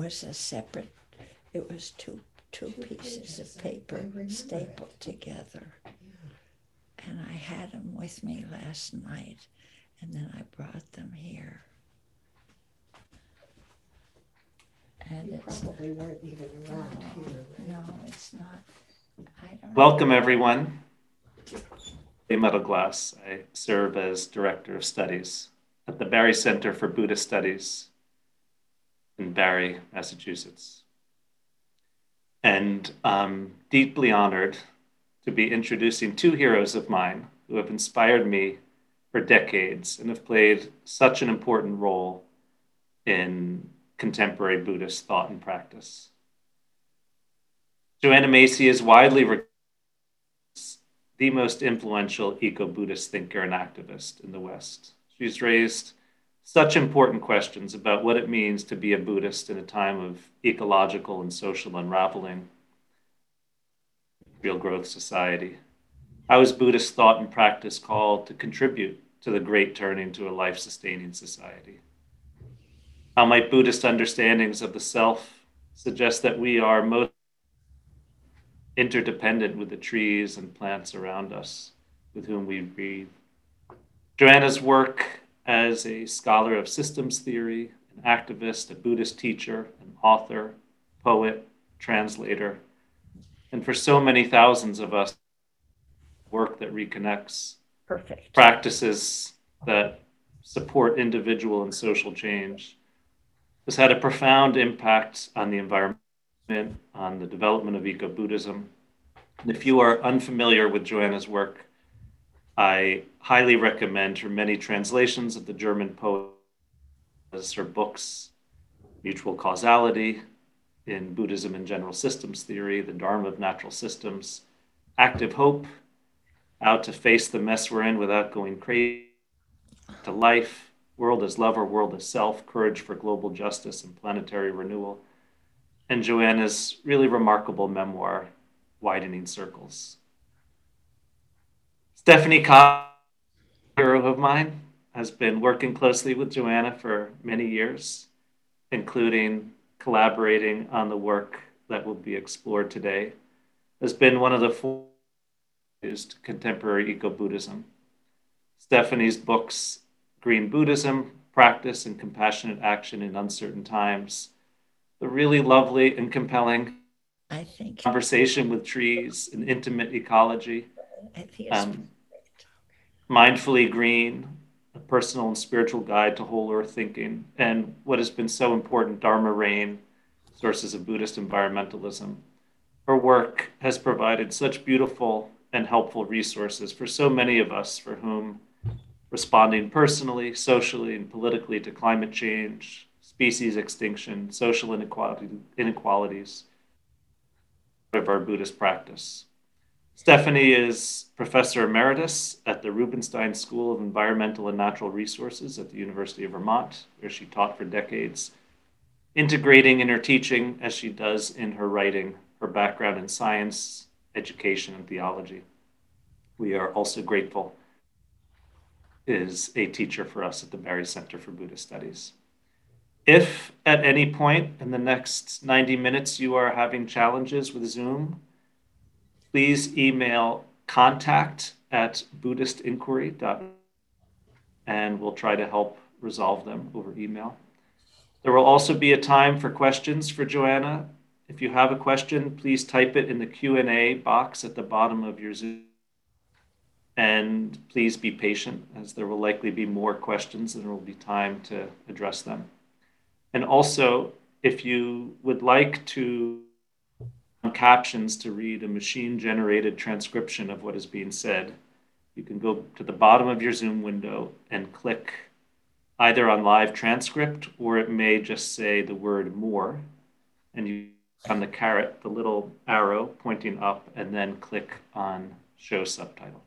was a separate, it was two, two pieces of paper stapled together. And I had them with me last night, and then I brought them here. And You it's, probably weren't even around here. right? no, it's not, I don't. Welcome, everyone. A Metal Glass. I serve as Director of Studies at the Barre Center for Buddhist Studies in Barre, Massachusetts. And I'm deeply honored to be introducing two heroes of mine who have inspired me for decades and have played such an important role in contemporary Buddhist thought and practice. Joanna Macy is widely regarded as the most influential eco Buddhist thinker and activist in the West. She's raised such important questions about what it means to be a Buddhist in a time of ecological and social unraveling, real growth society. How is Buddhist thought and practice called to contribute to the great turning to a life sustaining society? How might Buddhist understandings of the self suggest that we are most interdependent with the trees and plants around us with whom we breathe? Joanna's work as a scholar of systems theory, an activist, a Buddhist teacher, an author, poet, translator, and for so many thousands of us, work that reconnects, Perfect. practices that support individual and social change, has had a profound impact on the environment, on the development of eco Buddhism. And if you are unfamiliar with Joanna's work, I highly recommend her many translations of the German poets, her books, Mutual Causality, in Buddhism and General Systems Theory, The Dharma of Natural Systems, Active Hope, How to Face the Mess We're In Without Going Crazy, to Life, World as Lover, World as Self, Courage for Global Justice and Planetary Renewal, and Joanna's really remarkable memoir, Widening Circles. Stephanie Kaza, a hero of mine, has been working closely with Joanna for many years, including collaborating on the work that will be explored today, has been one of the four to contemporary eco Buddhism. Stephanie's books, Green Buddhism, Practice and Compassionate Action in Uncertain Times, the really lovely and compelling I think, conversation with trees and intimate ecology, I think it's um, mindfully green, a personal and spiritual guide to whole earth thinking, and what has been so important, Dharma Rain, sources of Buddhist environmentalism. Her work has provided such beautiful and helpful resources for so many of us for whom responding personally, socially, and politically to climate change, species extinction, social inequality, inequalities of our Buddhist practice. Stephanie is professor emeritus at the Rubenstein School of Environmental and Natural Resources at the University of Vermont, where she taught for decades, integrating in her teaching as she does in her writing her background in science, education, and theology. We are also grateful is a teacher for us at the Barre Center for Buddhist Studies. If at any point in the next 90 minutes you are having challenges with Zoom, please email contact at buddhistinquiry.org and we'll try to help resolve them over email. There will also be a time for questions for Joanna. If you have a question, please type it in the Q&A box at the bottom of your Zoom. And please be patient as there will likely be more questions and there will be time to address them. And also, if you would like to captions to read a machine generated transcription of what is being said, you can go to the bottom of your Zoom window and click either on live transcript or it may just say the word more. And you on the caret, the little arrow pointing up, and then click on show subtitle.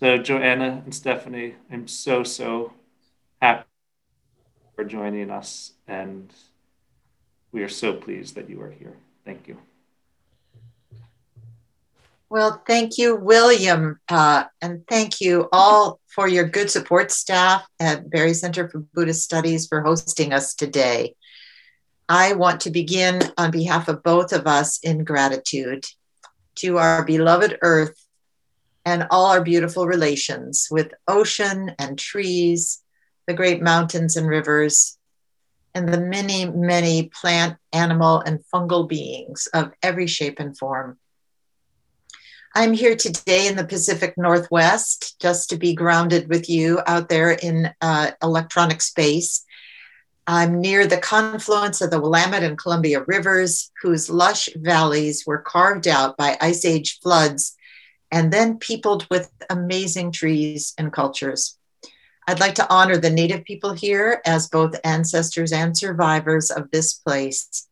So, Joanna and Stephanie, I'm so, so happy for joining us, and we are so pleased that you are here. Thank you. Well, thank you, William, uh, and thank you all for your good support staff at Barre Center for Buddhist Studies for hosting us today. I want to begin on behalf of both of us in gratitude to our beloved earth and all our beautiful relations with ocean and trees, the great mountains and rivers, and the many, many plant, animal, and fungal beings of every shape and form. I'm here today in the Pacific Northwest just to be grounded with you out there in uh, electronic space. I'm near the confluence of the Willamette and Columbia rivers, whose lush valleys were carved out by ice age floods and then peopled with amazing trees and cultures. I'd like to honor the Native people here as both ancestors and survivors of this place.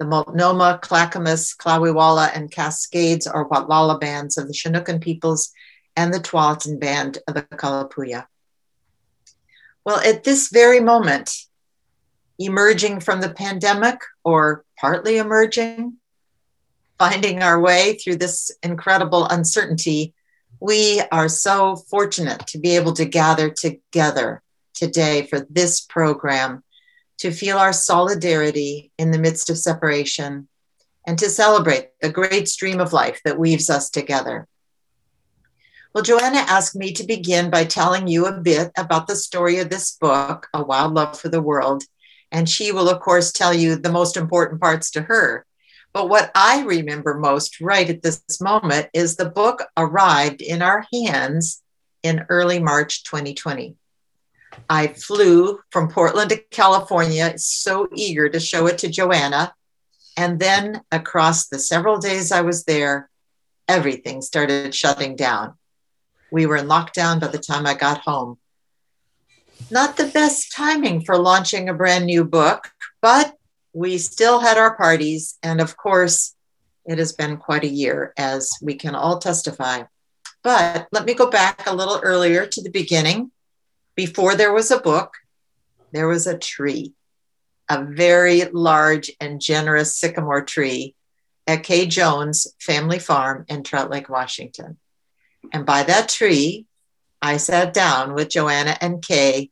The Multnomah, Clackamas, Clowwewalla, and Cascades are Watlala bands of the Chinookan peoples and the Tualatin band of the Kalapuya. Well, at this very moment, emerging from the pandemic or partly emerging, finding our way through this incredible uncertainty, we are so fortunate to be able to gather together today for this program to feel our solidarity in the midst of separation and to celebrate the great stream of life that weaves us together. Well, Joanna asked me to begin by telling you a bit about the story of this book, A Wild Love for the World. And she will, of course, tell you the most important parts to her. But what I remember most right at this moment is the book arrived in our hands in early March 2020. I flew from Portland to California, so eager to show it to Joanna. And then across the several days I was there, everything started shutting down. We were in lockdown by the time I got home. Not the best timing for launching a brand new book, but we still had our parties. And of course, it has been quite a year, as we can all testify. But let me go back a little earlier to the beginning. Before there was a book, there was a tree, a very large and generous sycamore tree at Kay Jones Family Farm in Trout Lake, Washington. And by that tree, I sat down with Joanna and Kay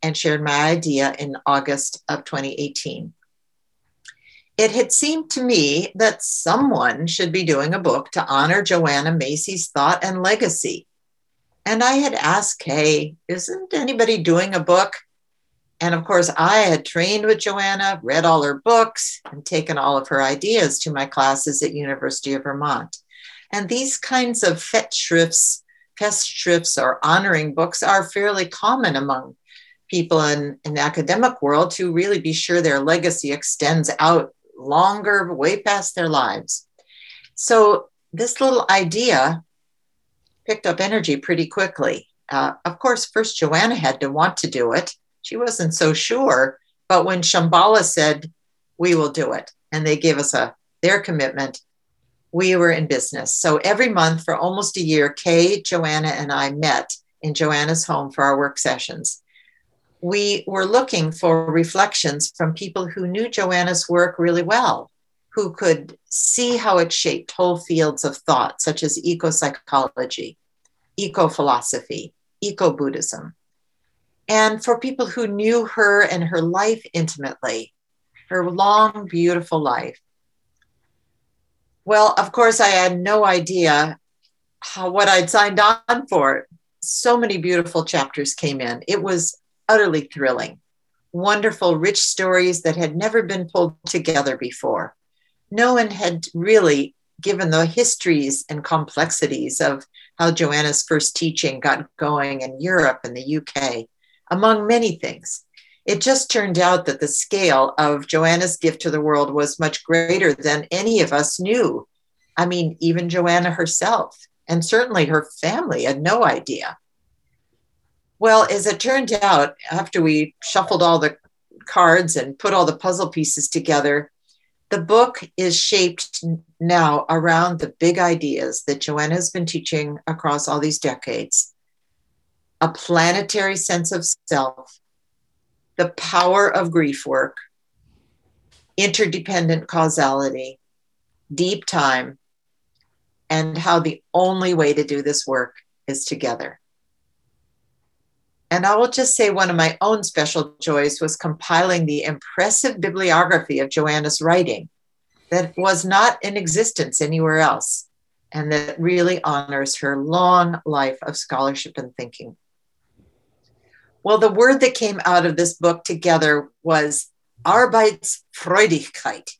and shared my idea in August of 2018 it had seemed to me that someone should be doing a book to honor Joanna Macy's thought and legacy. And I had asked Kay, isn't anybody doing a book? And of course, I had trained with Joanna, read all her books, and taken all of her ideas to my classes at University of Vermont. And these kinds of festschrifts, festschrifts or honoring books are fairly common among people in, in the academic world to really be sure their legacy extends out longer, way past their lives. So this little idea picked up energy pretty quickly. Uh, of course, first Joanna had to want to do it. She wasn't so sure, but when Shambhala said, "We will do it," and they gave us a their commitment, we were in business. So every month for almost a year, Kay, Joanna, and I met in Joanna's home for our work sessions we were looking for reflections from people who knew Joanna's work really well, who could see how it shaped whole fields of thought, such as eco psychology, eco philosophy, eco Buddhism. And for people who knew her and her life intimately, her long, beautiful life. Well, of course, I had no idea how, what I'd signed on for. So many beautiful chapters came in. It was utterly thrilling. Wonderful, rich stories that had never been pulled together before. No one had really given the histories and complexities of how Joanna's first teaching got going in Europe and the UK, among many things. It just turned out that the scale of Joanna's gift to the world was much greater than any of us knew. I mean, even Joanna herself, and certainly her family had no idea. Well, as it turned out, after we shuffled all the cards and put all the puzzle pieces together, the book is shaped now around the big ideas that Joanna has been teaching across all these decades a planetary sense of self, the power of grief work, interdependent causality, deep time, and how the only way to do this work is together. And I will just say one of my own special joys was compiling the impressive bibliography of Joanna's writing that was not in existence anywhere else and that really honors her long life of scholarship and thinking. Well, the word that came out of this book together was Arbeitsfreudigkeit.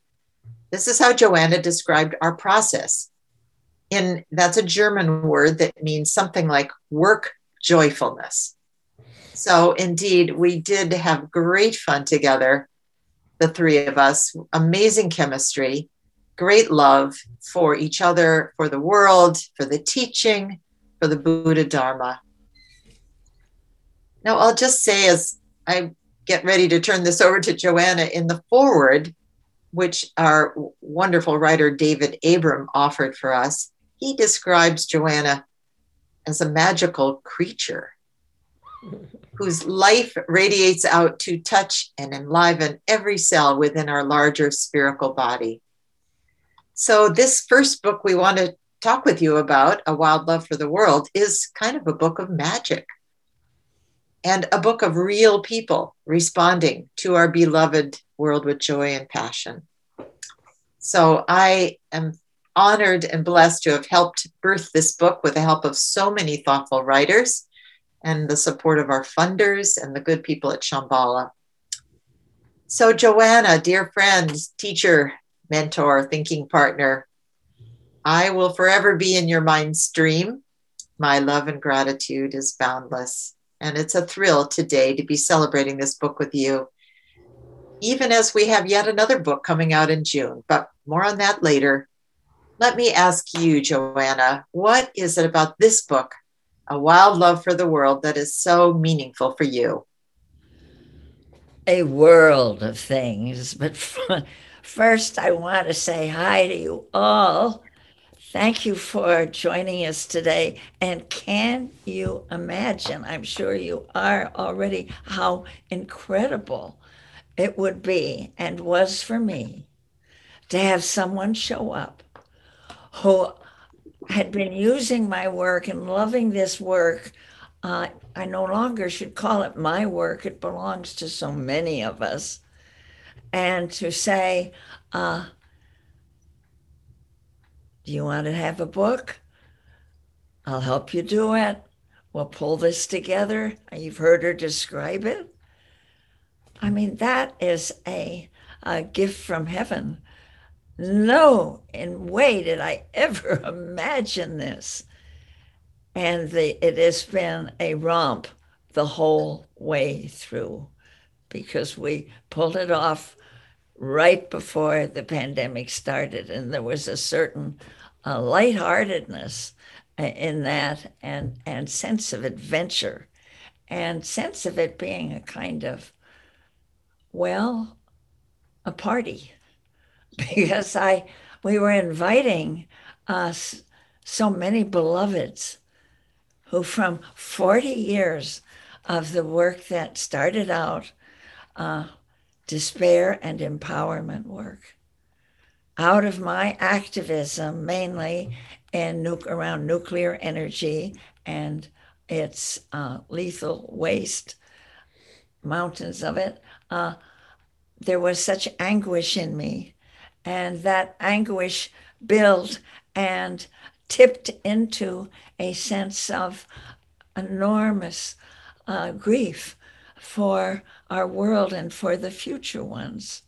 This is how Joanna described our process. In that's a German word that means something like work joyfulness. So indeed, we did have great fun together, the three of us, amazing chemistry, great love for each other, for the world, for the teaching, for the Buddha Dharma. Now, I'll just say as I get ready to turn this over to Joanna in the forward, which our wonderful writer David Abram offered for us, he describes Joanna as a magical creature whose life radiates out to touch and enliven every cell within our larger spherical body. So, this first book we want to talk with you about, A Wild Love for the World, is kind of a book of magic and a book of real people responding to our beloved world with joy and passion. So, I am honored and blessed to have helped birth this book with the help of so many thoughtful writers and the support of our funders and the good people at Shambhala. So, Joanna, dear friend, teacher, mentor, thinking partner, I will forever be in your mind stream. My love and gratitude is boundless. And it's a thrill today to be celebrating this book with you, even as we have yet another book coming out in June. But more on that later. Let me ask you, Joanna, what is it about this book, A Wild Love for the World, that is so meaningful for you? A world of things. But first, I want to say hi to you all. Thank you for joining us today. And can you imagine? I'm sure you are already, how incredible it would be and was for me to have someone show up who had been using my work and loving this work. Uh, I no longer should call it my work, it belongs to so many of us. And to say, uh, Do you want to have a book? I'll help you do it. We'll pull this together. You've heard her describe it. I mean, that is a, a gift from heaven no in way did I ever imagine this. And the, it has been a romp the whole way through because we pulled it off right before the pandemic started. And there was a certain uh, lightheartedness uh, in that and, and sense of adventure and sense of it being a kind of, well, a party because I we were inviting us so many beloveds who from 40 years of the work that started out uh, despair and empowerment work. Out of my activism mainly in nu- around nuclear energy and its uh, lethal waste mountains of it uh, there was such anguish in me and that anguish built and tipped into a sense of enormous uh, grief for our world and for the future ones.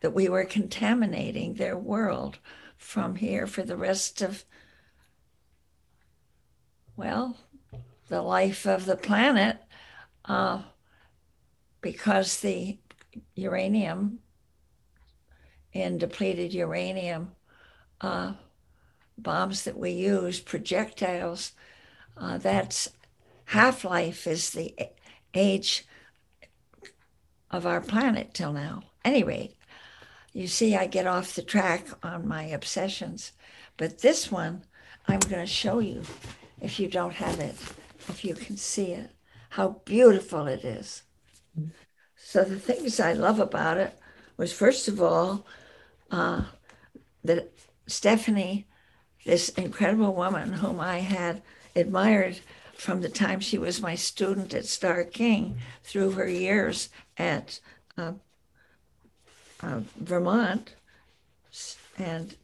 That we were contaminating their world from here for the rest of, well, the life of the planet uh, because the uranium in depleted uranium uh, bombs that we use, projectiles, uh, that's half life is the age of our planet till now. Anyway, you see, I get off the track on my obsessions, but this one I'm going to show you if you don't have it, if you can see it, how beautiful it is. So, the things I love about it was first of all, uh, that Stephanie, this incredible woman whom I had admired from the time she was my student at Starr King through her years at uh, uh, Vermont and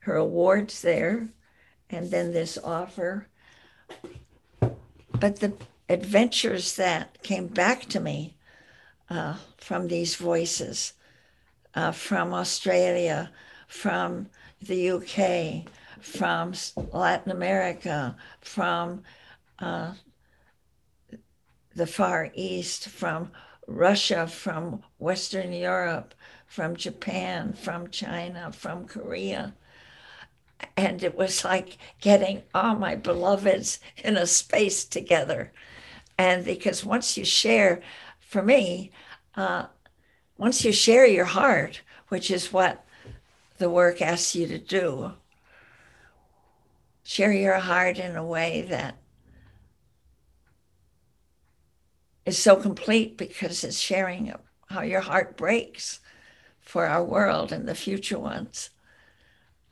her awards there, and then this offer. But the adventures that came back to me uh, from these voices, uh, from Australia, from the UK, from Latin America, from uh, the Far East, from Russia, from Western Europe, from Japan, from China, from Korea. And it was like getting all my beloveds in a space together. And because once you share, for me, uh, once you share your heart, which is what the work asks you to do, share your heart in a way that is so complete because it's sharing how your heart breaks for our world and the future ones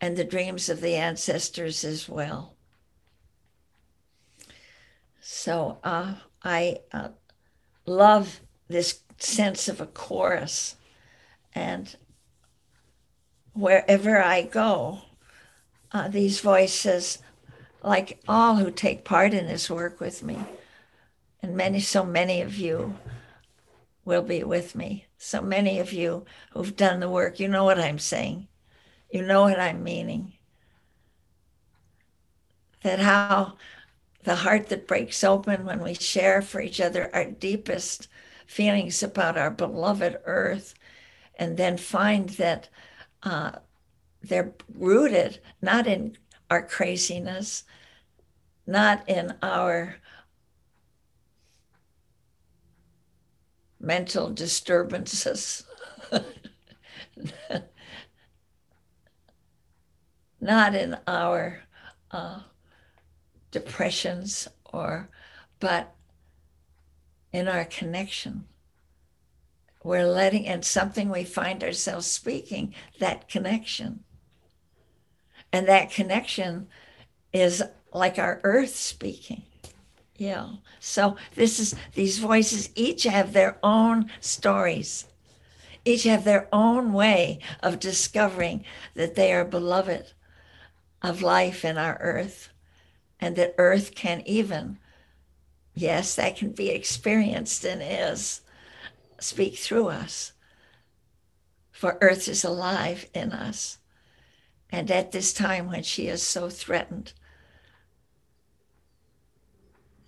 and the dreams of the ancestors as well. So uh, I uh, love this sense of a chorus. And wherever I go, uh, these voices, like all who take part in this work with me, and many, so many of you will be with me. So many of you who've done the work, you know what I'm saying. You know what I'm meaning. That how the heart that breaks open when we share for each other our deepest feelings about our beloved earth, and then find that uh, they're rooted not in our craziness, not in our mental disturbances, not in our uh, depressions or, but in our connection. We're letting, and something we find ourselves speaking, that connection. And that connection is like our earth speaking. Yeah. So this is these voices each have their own stories. Each have their own way of discovering that they are beloved of life in our earth and that earth can even yes, that can be experienced and is speak through us. For earth is alive in us. And at this time when she is so threatened,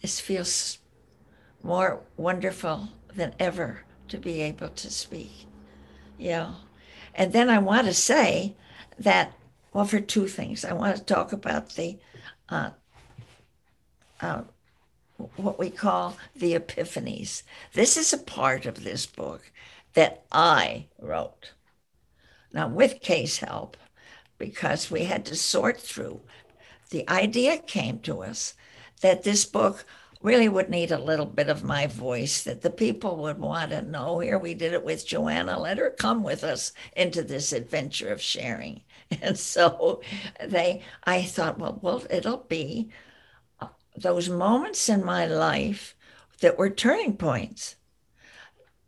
this feels more wonderful than ever to be able to speak. Yeah. And then I want to say that, well, for two things. I want to talk about the, uh, uh, what we call the epiphanies. This is a part of this book that I wrote. Now, with Kay's help, because we had to sort through, the idea came to us that this book really would need a little bit of my voice that the people would want to know. Here we did it with Joanna. Let her come with us into this adventure of sharing. And so they, I thought, well, well, it'll be those moments in my life that were turning points.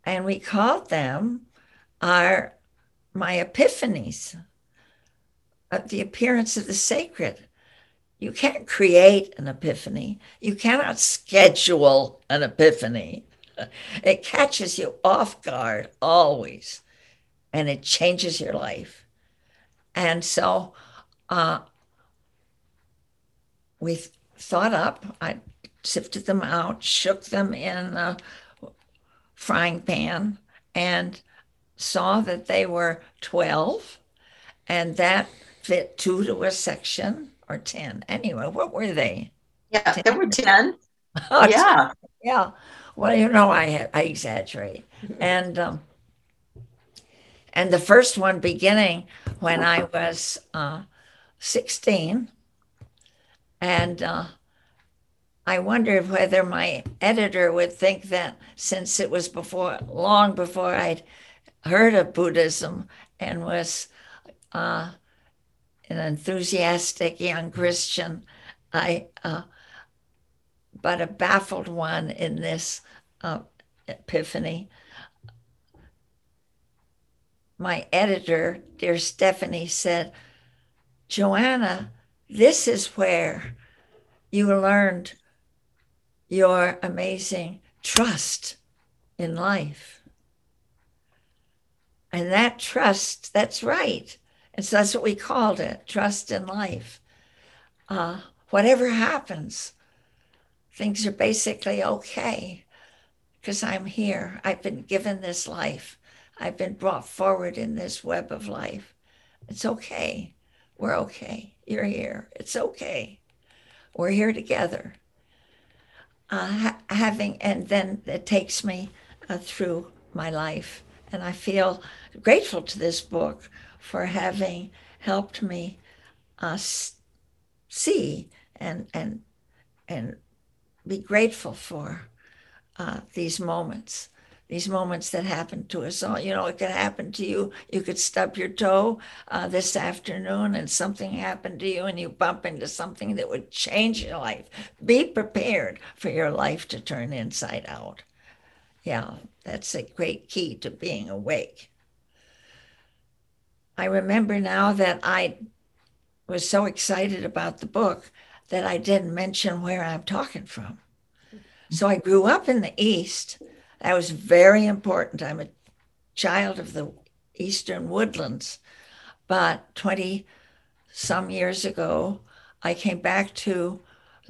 And we called them our my epiphanies, uh, the appearance of the sacred. You can't create an epiphany. You cannot schedule an epiphany. It catches you off guard always, and it changes your life. And so uh, we thought up, I sifted them out, shook them in a frying pan, and saw that they were 12, and that fit two to a section or 10. Anyway, what were they? Yeah, there were 10. Oh, Yeah. yeah. Well, you know, I I exaggerate, and um, and the first one beginning when I was uh, sixteen, and uh, I wondered whether my editor would think that since it was before long before I'd heard of Buddhism and was uh, an enthusiastic young Christian, I uh, but a baffled one in this uh, epiphany. My editor, dear Stephanie, said, Joanna, this is where you learned your amazing trust in life. And that trust, that's right. And so that's what we called it trust in life. Uh, whatever happens, things are basically okay because I'm here. I've been given this life, I've been brought forward in this web of life. It's okay. We're okay. You're here. It's okay. We're here together. Uh, ha- having, and then it takes me uh, through my life. And I feel grateful to this book for having helped me uh, see and, and, and be grateful for uh, these moments these moments that happen to us all. You know, it could happen to you. You could stub your toe uh, this afternoon and something happened to you and you bump into something that would change your life. Be prepared for your life to turn inside out. Yeah, that's a great key to being awake. I remember now that I was so excited about the book that I didn't mention where I'm talking from. So I grew up in the East that was very important. I'm a child of the Eastern woodlands. But 20 some years ago, I came back to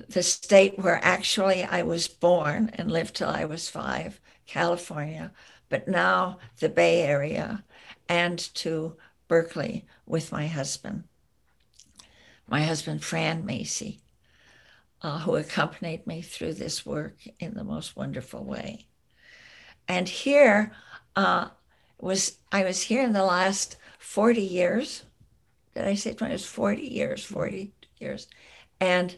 the state where actually I was born and lived till I was five, California, but now the Bay Area, and to Berkeley with my husband. My husband, Fran Macy, uh, who accompanied me through this work in the most wonderful way. And here uh, was I was here in the last 40 years. Did I say 20? It was 40 years, 40 years. And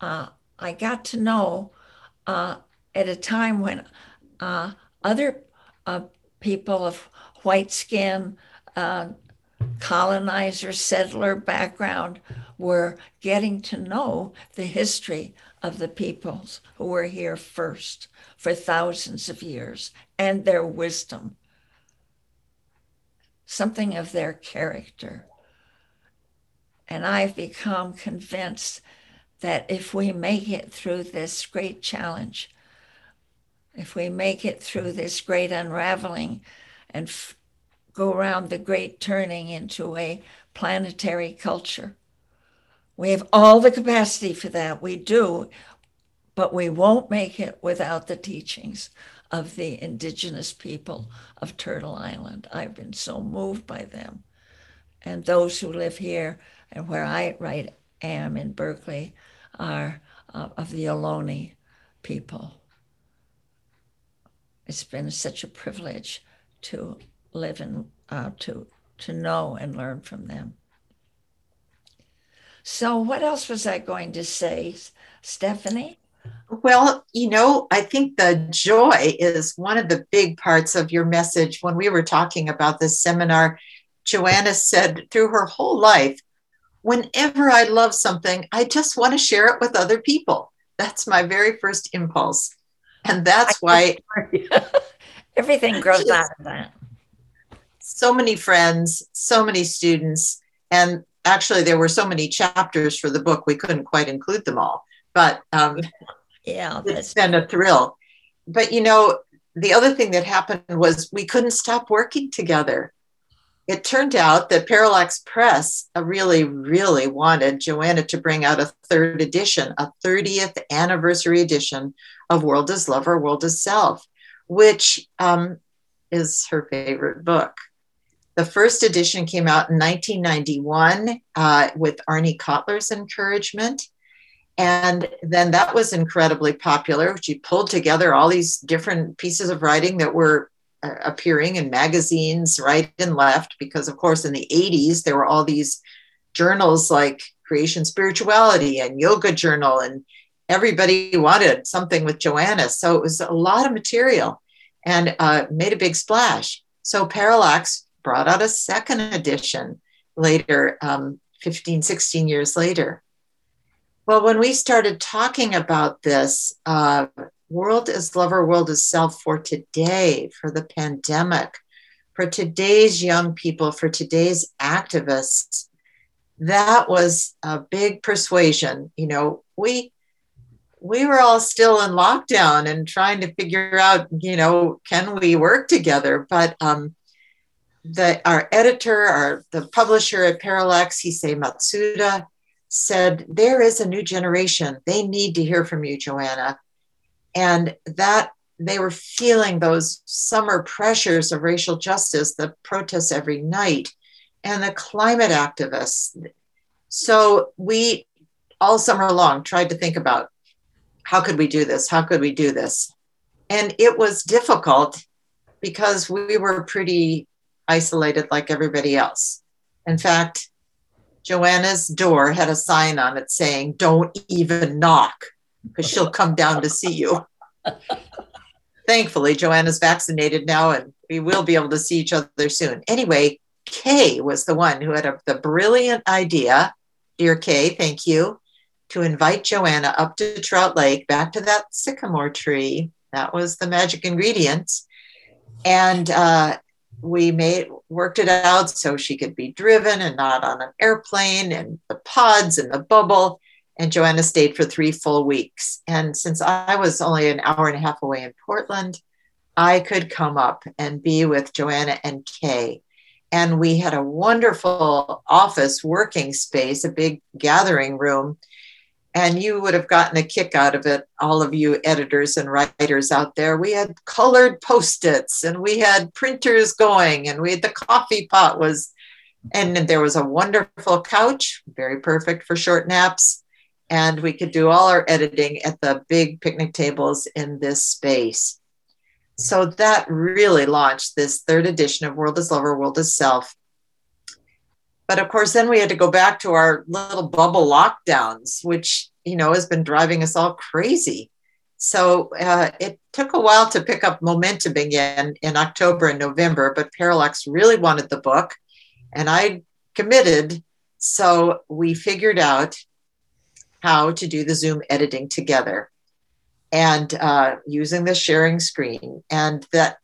uh, I got to know uh, at a time when uh, other uh, people of white skin, uh, colonizer, settler background were getting to know the history of the peoples who were here first for thousands of years and their wisdom, something of their character. And I've become convinced that if we make it through this great challenge, if we make it through this great unraveling and f- go around the great turning into a planetary culture, we have all the capacity for that. We do but we won't make it without the teachings of the indigenous people of Turtle Island. I've been so moved by them. And those who live here and where I right am in Berkeley are uh, of the Ohlone people. It's been such a privilege to live and uh, to to know and learn from them. So, what else was I going to say, Stephanie? Well, you know, I think the joy is one of the big parts of your message. When we were talking about this seminar, Joanna said through her whole life, whenever I love something, I just want to share it with other people. That's my very first impulse. And that's why everything grows out of that. So many friends, so many students, and actually, there were so many chapters for the book, we couldn't quite include them all. But um, yeah, it's been a thrill. But you know, the other thing that happened was we couldn't stop working together. It turned out that Parallax Press uh, really, really wanted Joanna to bring out a third edition, a 30th anniversary edition of World is Lover, World is Self, which um, is her favorite book. The first edition came out in 1991 uh, with Arnie Kotler's encouragement. And then that was incredibly popular. She pulled together all these different pieces of writing that were uh, appearing in magazines right and left, because, of course, in the 80s, there were all these journals like Creation Spirituality and Yoga Journal, and everybody wanted something with Joanna. So it was a lot of material and uh, made a big splash. So Parallax brought out a second edition later, um, 15, 16 years later Well, when we started talking about this, uh, world is lover, world is self for today, for the pandemic, for today's young people, for today's activists, that was a big persuasion. You know, we we were all still in lockdown and trying to figure out, you know, can we work together? But um, the our editor, our the publisher at Parallax, Hisae Matsuda, said there is a new generation. They need to hear from you, Joanna, and that they were feeling those summer pressures of racial justice, the protests every night, and the climate activists. So we all summer long tried to think about how could we do this? How could we do this? And it was difficult because we were pretty isolated like everybody else. In fact, Joanna's door had a sign on it saying, Don't even knock, because she'll come down to see you. Thankfully, Joanna's vaccinated now and we will be able to see each other soon. Anyway, Kay was the one who had a, the brilliant idea, dear Kay, thank you, to invite Joanna up to Trout Lake, back to that sycamore tree. That was the magic ingredients. And uh, we made worked it out so she could be driven and not on an airplane and the pods and the bubble. And Joanna stayed for three full weeks. And since I was only an hour and a half away in Portland, I could come up and be with Joanna and Kay. And we had a wonderful office working space, a big gathering room and you would have gotten a kick out of it, all of you editors and writers out there. We had colored post its and we had printers going, and we had the coffee pot was, and there was a wonderful couch, very perfect for short naps. And we could do all our editing at the big picnic tables in this space. So that really launched this third edition of World is Lover, World is Self. But of course, then we had to go back to our little bubble lockdowns, which, you know, has been driving us all crazy. So uh, it took a while to pick up momentum again in October and November, but Parallax really wanted the book and I committed. So we figured out how to do the Zoom editing together and uh, using the sharing screen. And that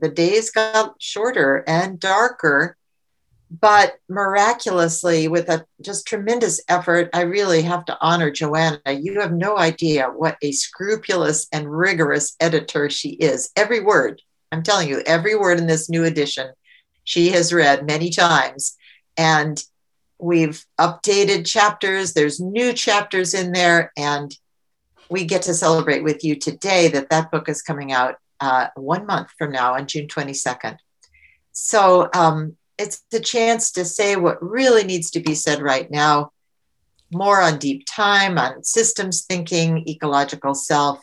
the days got shorter and darker but miraculously with a just tremendous effort i really have to honor joanna. You have no idea what a scrupulous and rigorous editor she is. Every word i'm telling you every word in this new edition she has read many times. And we've updated chapters. There's new chapters in there. And we get to celebrate with you today that that book is coming out uh, one month from now on june 22nd so um, it's the chance to say what really needs to be said right now more on deep time, on systems thinking, ecological self.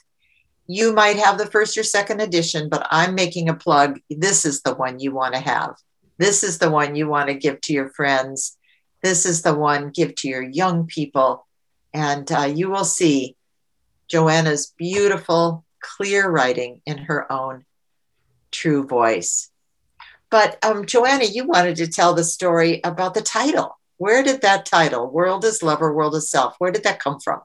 You might have the first or second edition, but I'm making a plug. This is the one you want to have. This is the one you want to give to your friends. This is the one give to your young people. And uh, you will see Joanna's beautiful, clear writing in her own true voice. But um, Joanna, you wanted to tell the story about the title. Where did that title, World is Lover, World is Self, where did that come from?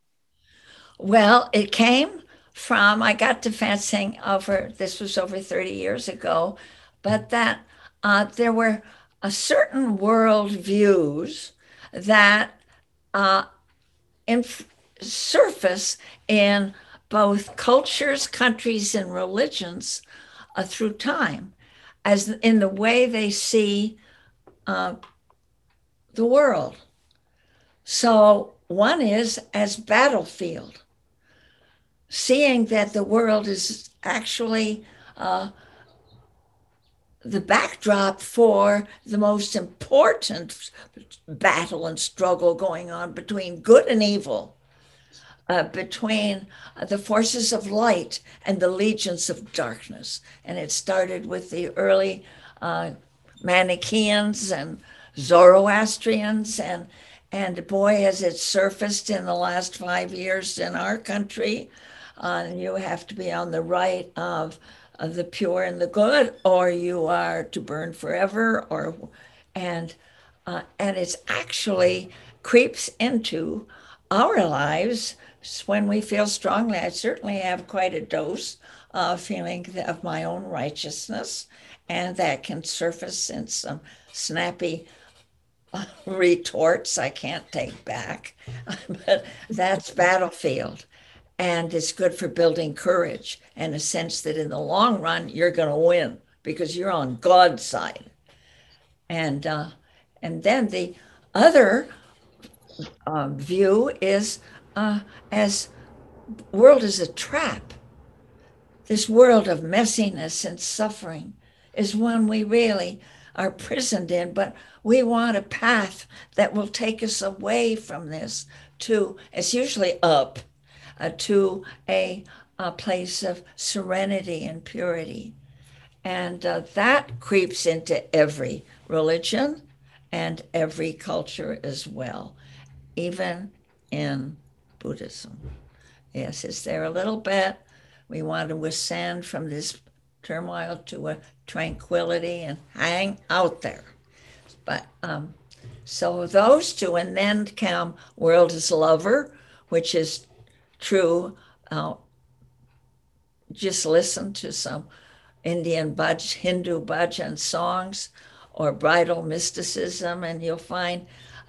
Well, it came from, I got to fencing over, this was over 30 years ago, but that uh, there were a certain world views that uh, in, surface in both cultures, countries, and religions uh, through time as in the way they see uh, the world. So one is as battlefield, seeing that the world is actually uh, the backdrop for the most important battle and struggle going on between good and evil uh, between the forces of light and the legions of darkness. And it started with the early uh, Manichaeans and Zoroastrians, and and boy, has it surfaced in the last five years in our country. Uh, you have to be on the right of, of the pure and the good, or you are to burn forever, or and uh, and it's actually creeps into our lives when we feel strongly. I certainly have quite a dose of feeling of my own righteousness, and that can surface in some snappy retorts I can't take back. but that's battlefield. And it's good for building courage and a sense that in the long run, you're going to win because you're on God's side. And, uh, and then the other um, view is uh, as world is a trap. This world of messiness and suffering is one we really are prisoned in, but we want a path that will take us away from this to, it's usually up, uh, to a, a, place of serenity and purity. And uh, that creeps into every religion and every culture as well, even in Buddhism. Yes, it's there a little bit. We want to ascend from this turmoil to a tranquility and hang out there. But um, so those two, and then come World as Lover, which is true. Uh, just listen to some Indian bhaj, Hindu bhajan songs or bridal mysticism, and you'll find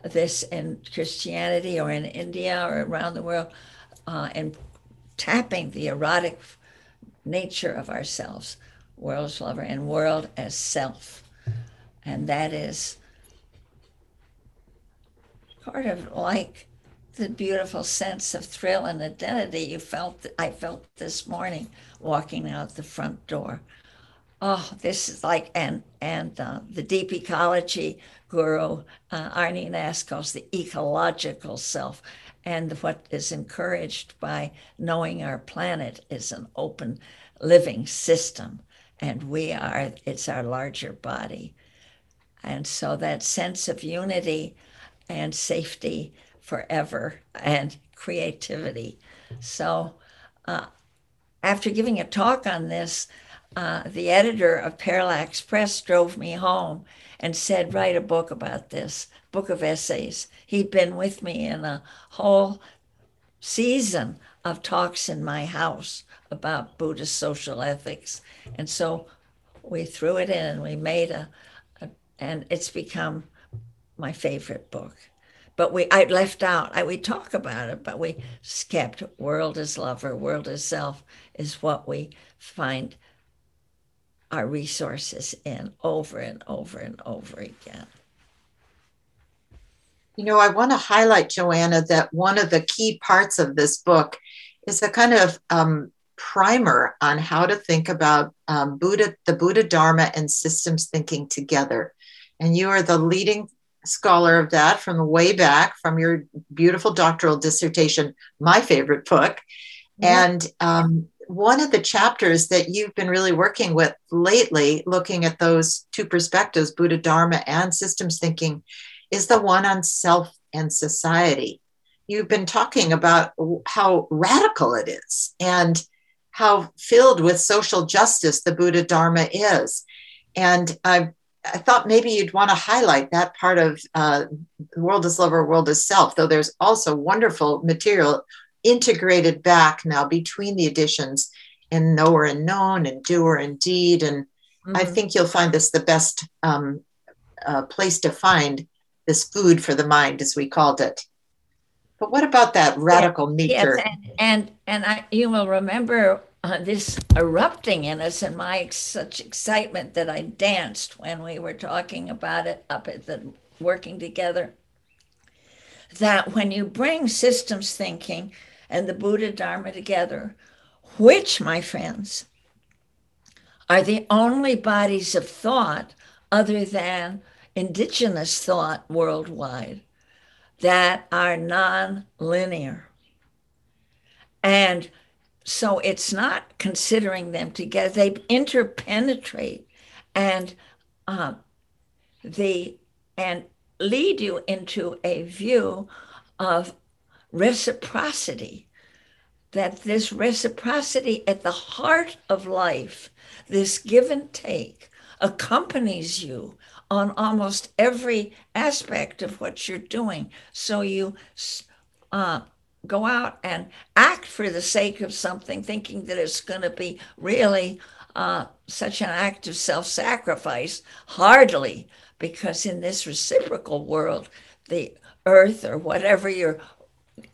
this in Christianity or in India or around the world, uh, and tapping the erotic nature of ourselves world's lover and world as self. And that is part of like the beautiful sense of thrill and identity you felt I felt this morning walking out the front door. Oh, this is like and and uh, the deep ecology guru uh, Arne Naess calls the ecological self, and what is encouraged by knowing our planet is an open living system and we are it's our larger body. And so that sense of unity and safety forever and creativity. So uh, after giving a talk on this uh, the editor of parallax press drove me home and said write a book about this book of essays he'd been with me in a whole season of talks in my house about Buddhist social ethics. And so we threw it in and we made a, a and it's become my favorite book. But we I left out, I, we talk about it, but we skipped world as lover, world as self is what we find our resources in over and over and over again. You know, I want to highlight, Joanna, that one of the key parts of this book is a kind of um, primer on how to think about um, Buddha, the Buddha Dharma and systems thinking together. And you are the leading scholar of that from way back from your beautiful doctoral dissertation, my favorite book. Yeah. And um, one of the chapters that you've been really working with lately, looking at those two perspectives, Buddha Dharma and systems thinking, is the one on self and society. You've been talking about how radical it is and how filled with social justice the Buddha Dharma is. And I, I thought maybe you'd want to highlight that part of uh, World as Lover, World as Self, though there's also wonderful material integrated back now between the editions in Knower and Known and Doer and Deed. And mm-hmm. I think you'll find this the best um, uh, place to find this food for the mind, as we called it. But what about that radical nature? Yes, and and, and I, you will remember uh, this erupting in us and my such excitement that I danced when we were talking about it up at the working together. That when you bring systems thinking and the Buddha Dharma together, which, my friends, are the only bodies of thought other than indigenous thought worldwide that are non-linear. And so it's not considering them together, they interpenetrate and uh, the and lead you into a view of reciprocity that this reciprocity at the heart of life this give and take accompanies you on almost every aspect of what you're doing. So you uh, go out and act for the sake of something, thinking that it's going to be really uh, such an act of self sacrifice. Hardly, because in this reciprocal world, the earth or whatever you're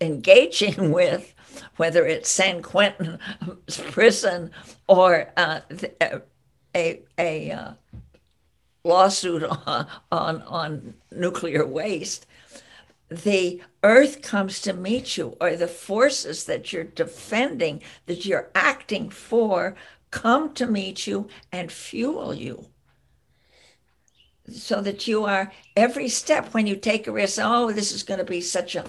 engaging with, whether it's San Quentin prison or uh, a, a uh, lawsuit on, on, on nuclear waste, the earth comes to meet you, or the forces that you're defending, that you're acting for, come to meet you and fuel you. So that you are every step when you take a risk, oh, this is going to be such a,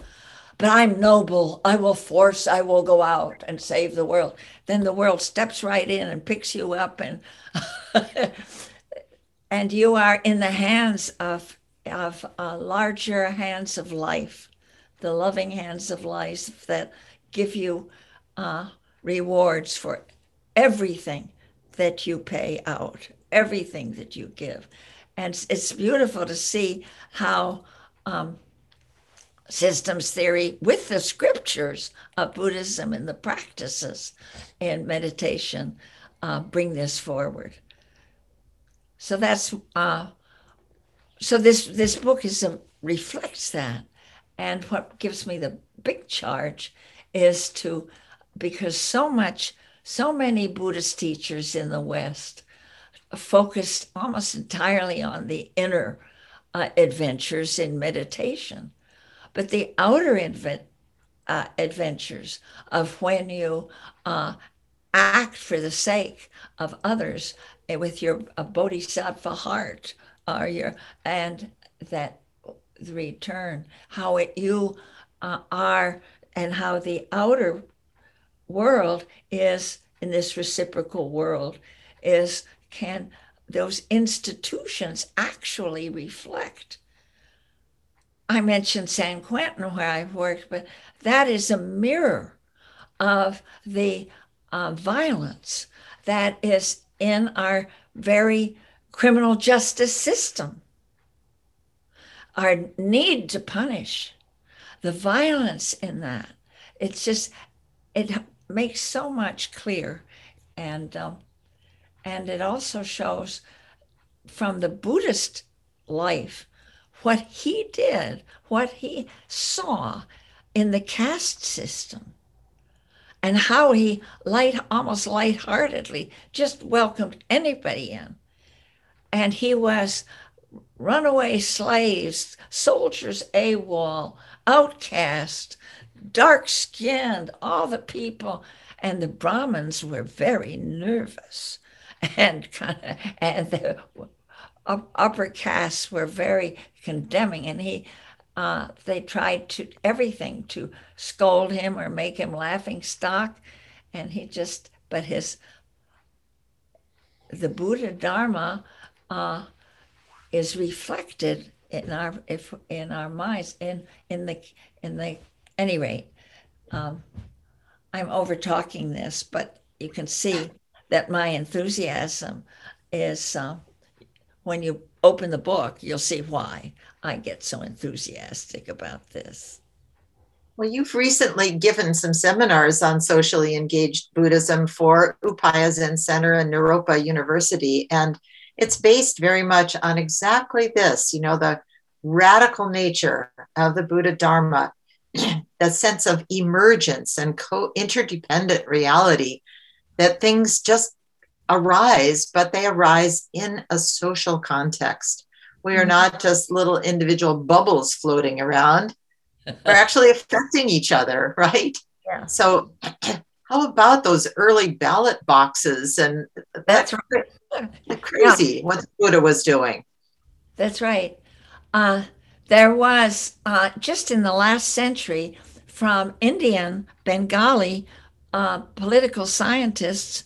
but I'm noble. I will force, I will go out and save the world. Then the world steps right in and picks you up, and and you are in the hands of of uh, larger hands of life, the loving hands of life that give you uh, rewards for everything that you pay out, everything that you give. And it's beautiful to see how um, systems theory with the scriptures of Buddhism and the practices and meditation uh, bring this forward. So that's uh, so this this book is a, reflects that, and what gives me the big charge is to because so much so many Buddhist teachers in the West focused almost entirely on the inner uh, adventures in meditation, but the outer uh, adventures of when you uh, act for the sake of others eh, with your bodhisattva heart or your and that return how it you uh, are and how the outer world is in this reciprocal world is can those institutions actually reflect i mentioned san quentin where i've worked but that is a mirror of the uh, violence that is in our very criminal justice system. Our need to punish the violence in that it's just it makes so much clear and um, and it also shows from the buddhist life what he did what he saw in the caste system and how he light almost lightheartedly just welcomed anybody in and he was runaway slaves soldiers AWOL outcast dark skinned, all the people. And the Brahmins were very nervous and kind of, and the upper castes were very condemning. And he, uh, they tried to everything to scold him or make him laughing stock. And he just, but his, the Buddha Dharma uh, is reflected in our if in our minds in in the in the any rate, um, I'm over talking this, but you can see that my enthusiasm is uh, when you open the book, you'll see why I get so enthusiastic about this. Well, you've recently given some seminars on socially engaged Buddhism for Upaya Zen Center and Naropa University. And it's based very much on exactly this, you know, the radical nature of the Buddha Dharma a sense of emergence and co interdependent reality that things just arise, but they arise in a social context. We are mm-hmm. not just little individual bubbles floating around. We're actually affecting each other, right? Yeah. So, how about those early ballot boxes? And that's right. Crazy yeah. what Buddha was doing. That's right. Uh, there was uh, just in the last century from Indian Bengali uh, political scientists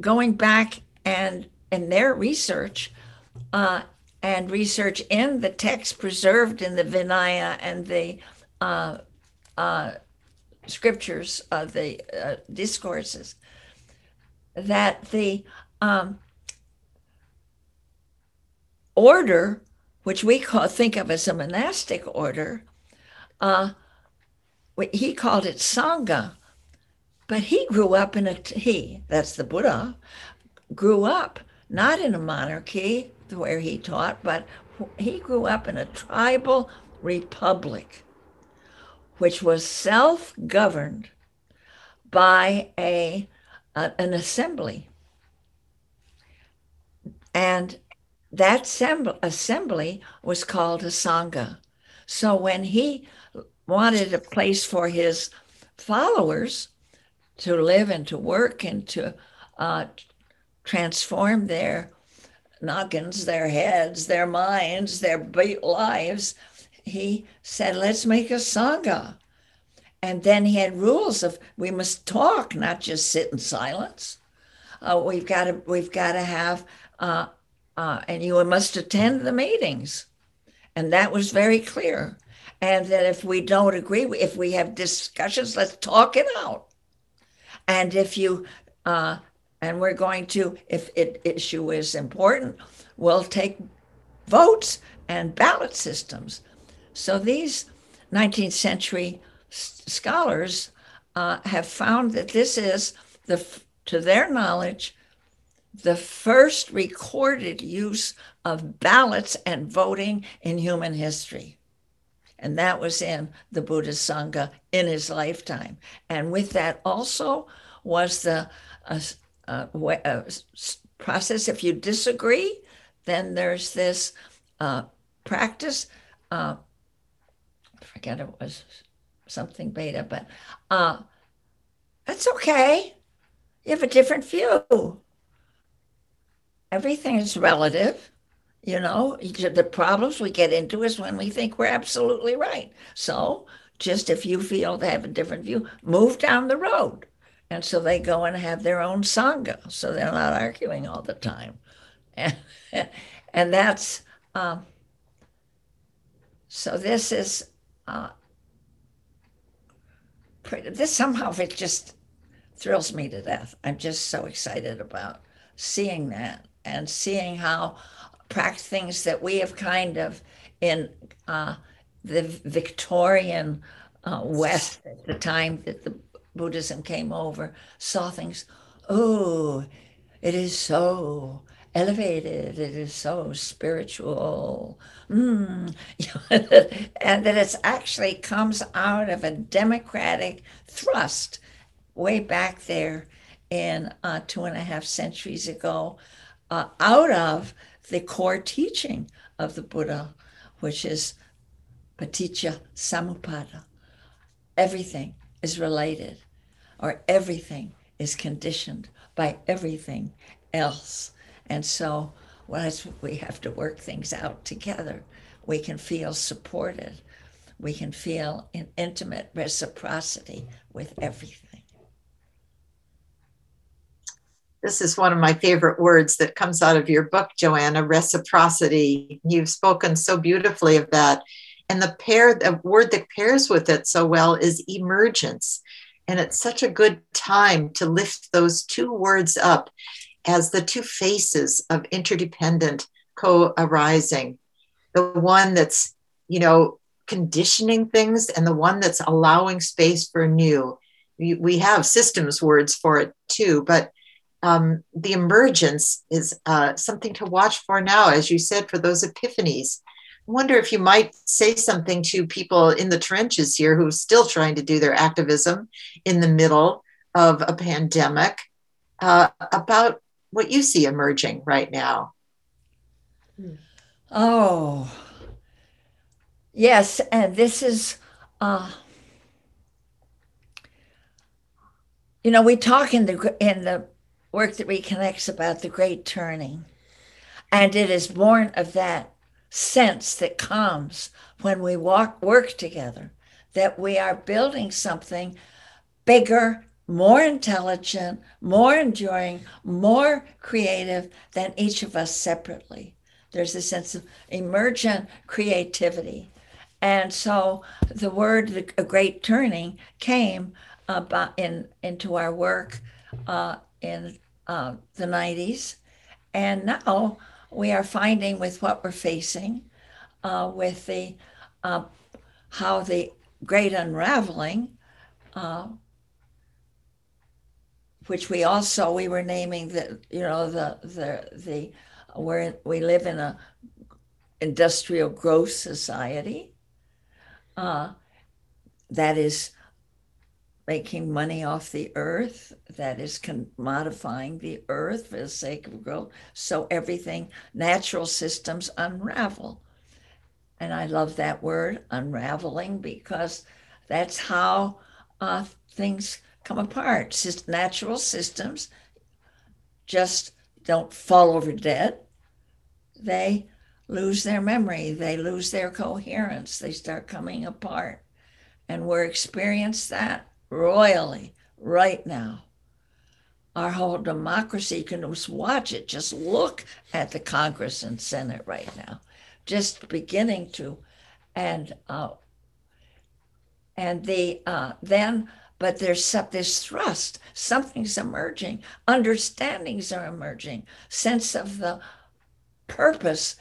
going back and in their research uh, and research in the text preserved in the Vinaya and the uh, uh, scriptures of the uh, discourses that the um, order which we call think of as a monastic order, uh, he called it Sangha, but he grew up in a, he, that's the Buddha, grew up not in a monarchy where he taught, but he grew up in a tribal republic, which was self governed by a, a- an assembly. And that assembly, assembly was called a Sangha. So when he wanted a place for his followers to live and to work and to uh, transform their noggins, their heads, their minds, their lives, he said, let's make a Sangha. And then he had rules of we must talk, not just sit in silence. Uh, we've got to we've got to have uh, uh, and you must attend the meetings, and that was very clear. And that if we don't agree, if we have discussions, let's talk it out. And if you uh, and we're going to, if it issue is important, we'll take votes and ballot systems. So these 19th century s- scholars uh, have found that this is the, to their knowledge, the first recorded use of ballots and voting in human history. And that was in the Buddha Sangha in his lifetime. And with that also was the uh, uh, uh, process. If you disagree, then there's this uh, practice. Uh, I forget it was something beta, but uh, that's okay. You have a different view. Everything is relative. You know, the problems we get into is when we think we're absolutely right. So, just if you feel they have a different view, move down the road. And so they go and have their own Sangha. So they're not arguing all the time. And, and that's, um, so this is, uh, pretty, this somehow it just thrills me to death. I'm just so excited about seeing that and seeing how practice things that we have kind of in uh, the Victorian uh, West at the time that the Buddhism came over, saw things, oh, it is so elevated, it is so spiritual. Mm. and that it's actually comes out of a democratic thrust way back there in uh, two and a half centuries ago, uh, out of the core teaching of the Buddha, which is paticca samuppada. Everything is related, or everything is conditioned by everything else. And so, as we have to work things out together, we can feel supported. We can feel in intimate reciprocity with everything. This is one of my favorite words that comes out of your book, Joanna reciprocity. You've spoken so beautifully of that. And the pair, the word that pairs with it so well is emergence. And it's such a good time to lift those two words up as the two faces of interdependent co arising. The one that's, you know, conditioning things and the one that's allowing space for new. We, we have systems words for it too, but um, the emergence is uh, something to watch for now, as you said, for those epiphanies. I wonder if you might say something to people in the trenches here who are still trying to do their activism in the middle of a pandemic uh, about what you see emerging right now. Oh, yes. And this is, uh, you know, we talk in the, in the, work that reconnects about the great turning. And it is born of that sense that comes when we walk work together, that we are building something bigger, more intelligent, more enduring, more creative than each of us separately. There's a sense of emergent creativity. And so the word the great turning came about in into our work uh, in uh, the 90s. And now we are finding with what we're facing, uh, with the uh, how the great unraveling, uh, which we also we were naming the you know the the the where we live in a industrial growth society uh, that is making money off the earth, that is modifying the earth for the sake of growth. So everything, natural systems unravel. And I love that word, unraveling, because that's how uh, things come apart. Just natural systems just don't fall over dead. They lose their memory, they lose their coherence, they start coming apart. And we're experiencing that royally right now. Our whole democracy, can just watch it, just look at the Congress and Senate right now, just beginning to, and uh, and the uh, then, but there's this thrust, something's emerging, understandings are emerging, sense of the purpose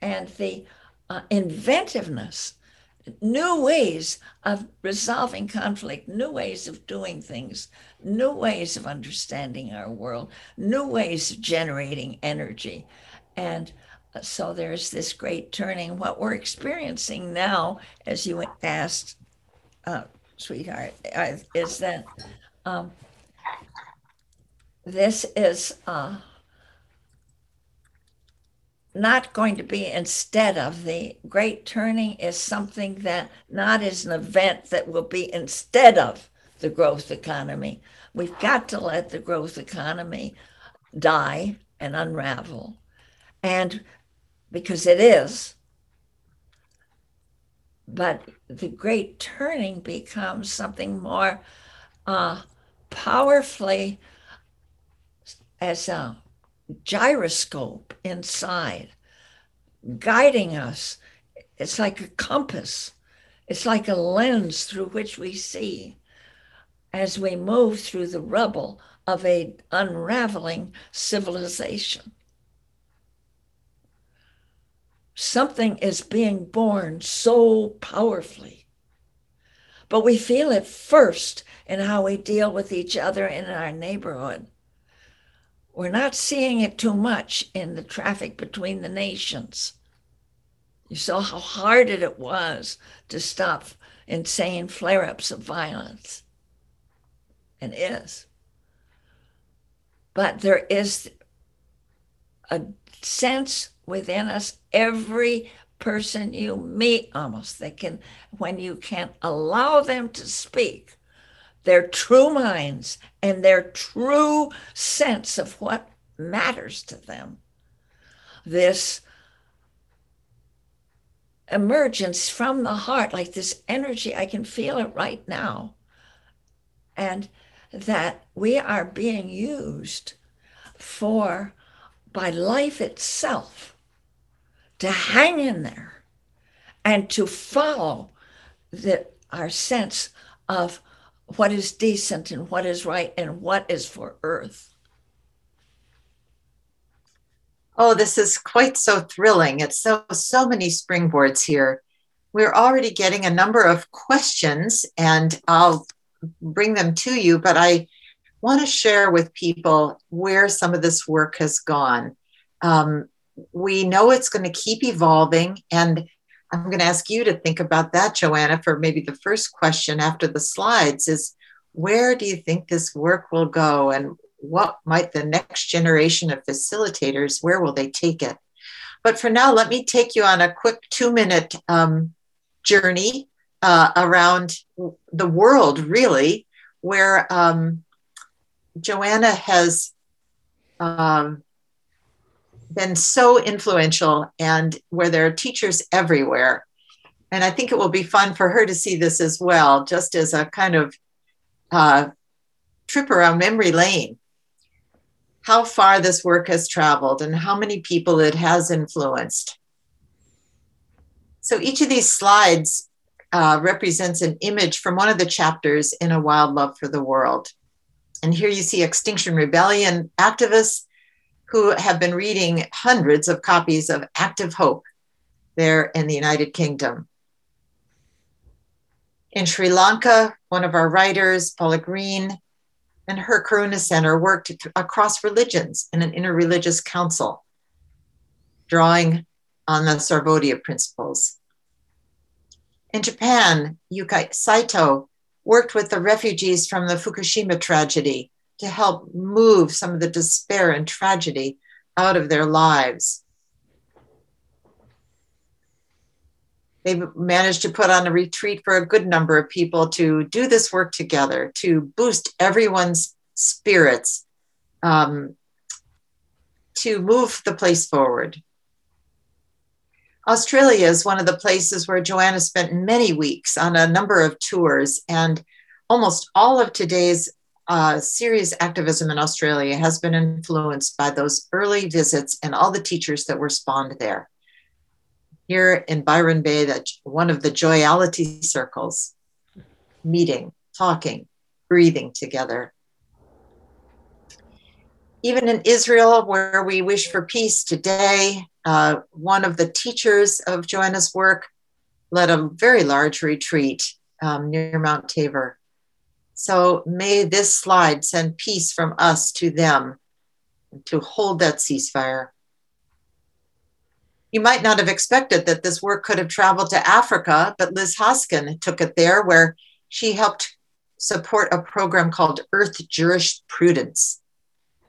and the uh, inventiveness, new ways of resolving conflict, new ways of doing things, new ways of understanding our world, new ways of generating energy. And uh, so there's this great turning. What we're experiencing now, as you asked, uh, sweetheart, uh, is that um, this is. Uh, not going to be instead of. The great turning is something that not is an event that will be instead of the growth economy. We've got to let the growth economy die and unravel. And because it is, but the great turning becomes something more uh, powerfully as a gyroscope inside, guiding us. It's like a compass, it's like a lens through which we see as we move through the rubble of a unraveling civilization. Something is being born so powerfully, but we feel it first in how we deal with each other in our neighborhood we're not seeing it too much in the traffic between the nations. You saw how hard it was to stop insane flare ups of violence, and is. But there is a sense within us, every person you meet almost, they can, when you can allow them to speak, their true minds and their true sense of what matters to them. This emergence from the heart, like this energy, I can feel it right now. And that we are being used for by life itself to hang in there and to follow the, our sense of what is decent and what is right and what is for earth. Oh, this is quite so thrilling. It's so so many springboards here. We're already getting a number of questions and I'll bring them to you, but I want to share with people where some of this work has gone. Um, we know it's going to keep evolving and I'm going to ask you to think about that, Joanna, for maybe the first question after the slides is where do you think this work will go and what might the next generation of facilitators, where will they take it? But for now, let me take you on a quick two minute um, journey uh, around the world, really, where um, Joanna has um, been so influential and where there are teachers everywhere. And I think it will be fun for her to see this as well, just as a kind of uh, trip around memory lane. How far this work has traveled and how many people it has influenced. So each of these slides uh, represents an image from one of the chapters in A Wild Love for the World. And here you see Extinction Rebellion activists who have been reading hundreds of copies of Active Hope there in the United Kingdom. In Sri Lanka, one of our writers, Paula Green, and her Karuna Center worked across religions in an interreligious council, drawing on the Sarvodaya principles. In Japan, Yukai Saito worked with the refugees from the Fukushima tragedy to help move some of the despair and tragedy out of their lives. They managed to put on a retreat for a good number of people to do this work together, to boost everyone's spirits, um, to move the place forward. Australia is one of the places where Joanna spent many weeks on a number of tours, and almost all of today's uh, serious activism in Australia has been influenced by those early visits and all the teachers that were spawned there. Here in Byron Bay, that one of the joyality circles, meeting, talking, breathing together. Even in Israel, where we wish for peace today, uh, one of the teachers of Joanna's work led a very large retreat um, near Mount Tabor. So may this slide send peace from us to them to hold that ceasefire. You might not have expected that this work could have traveled to Africa, but Liz Hosken took it there where she helped support a program called Earth Jurisprudence.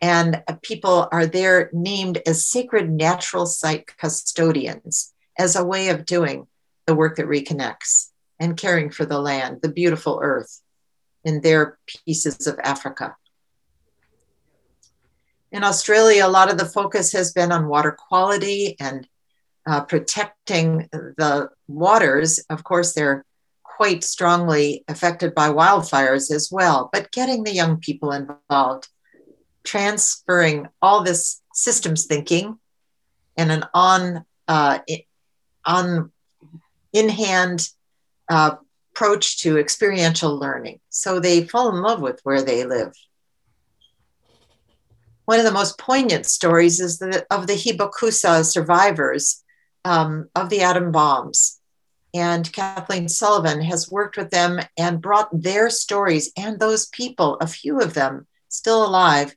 And people are there named as sacred natural site custodians as a way of doing the work that reconnects and caring for the land, the beautiful earth in their pieces of Africa. In Australia, a lot of the focus has been on water quality and uh, protecting the waters. Of course, they're quite strongly affected by wildfires as well, but getting the young people involved, transferring all this systems thinking and an on, uh, on in hand uh, approach to experiential learning. So they fall in love with where they live. One of the most poignant stories is the, of the Hibakusha survivors um, of the atom bombs. And Kathleen Sullivan has worked with them and brought their stories and those people, a few of them still alive,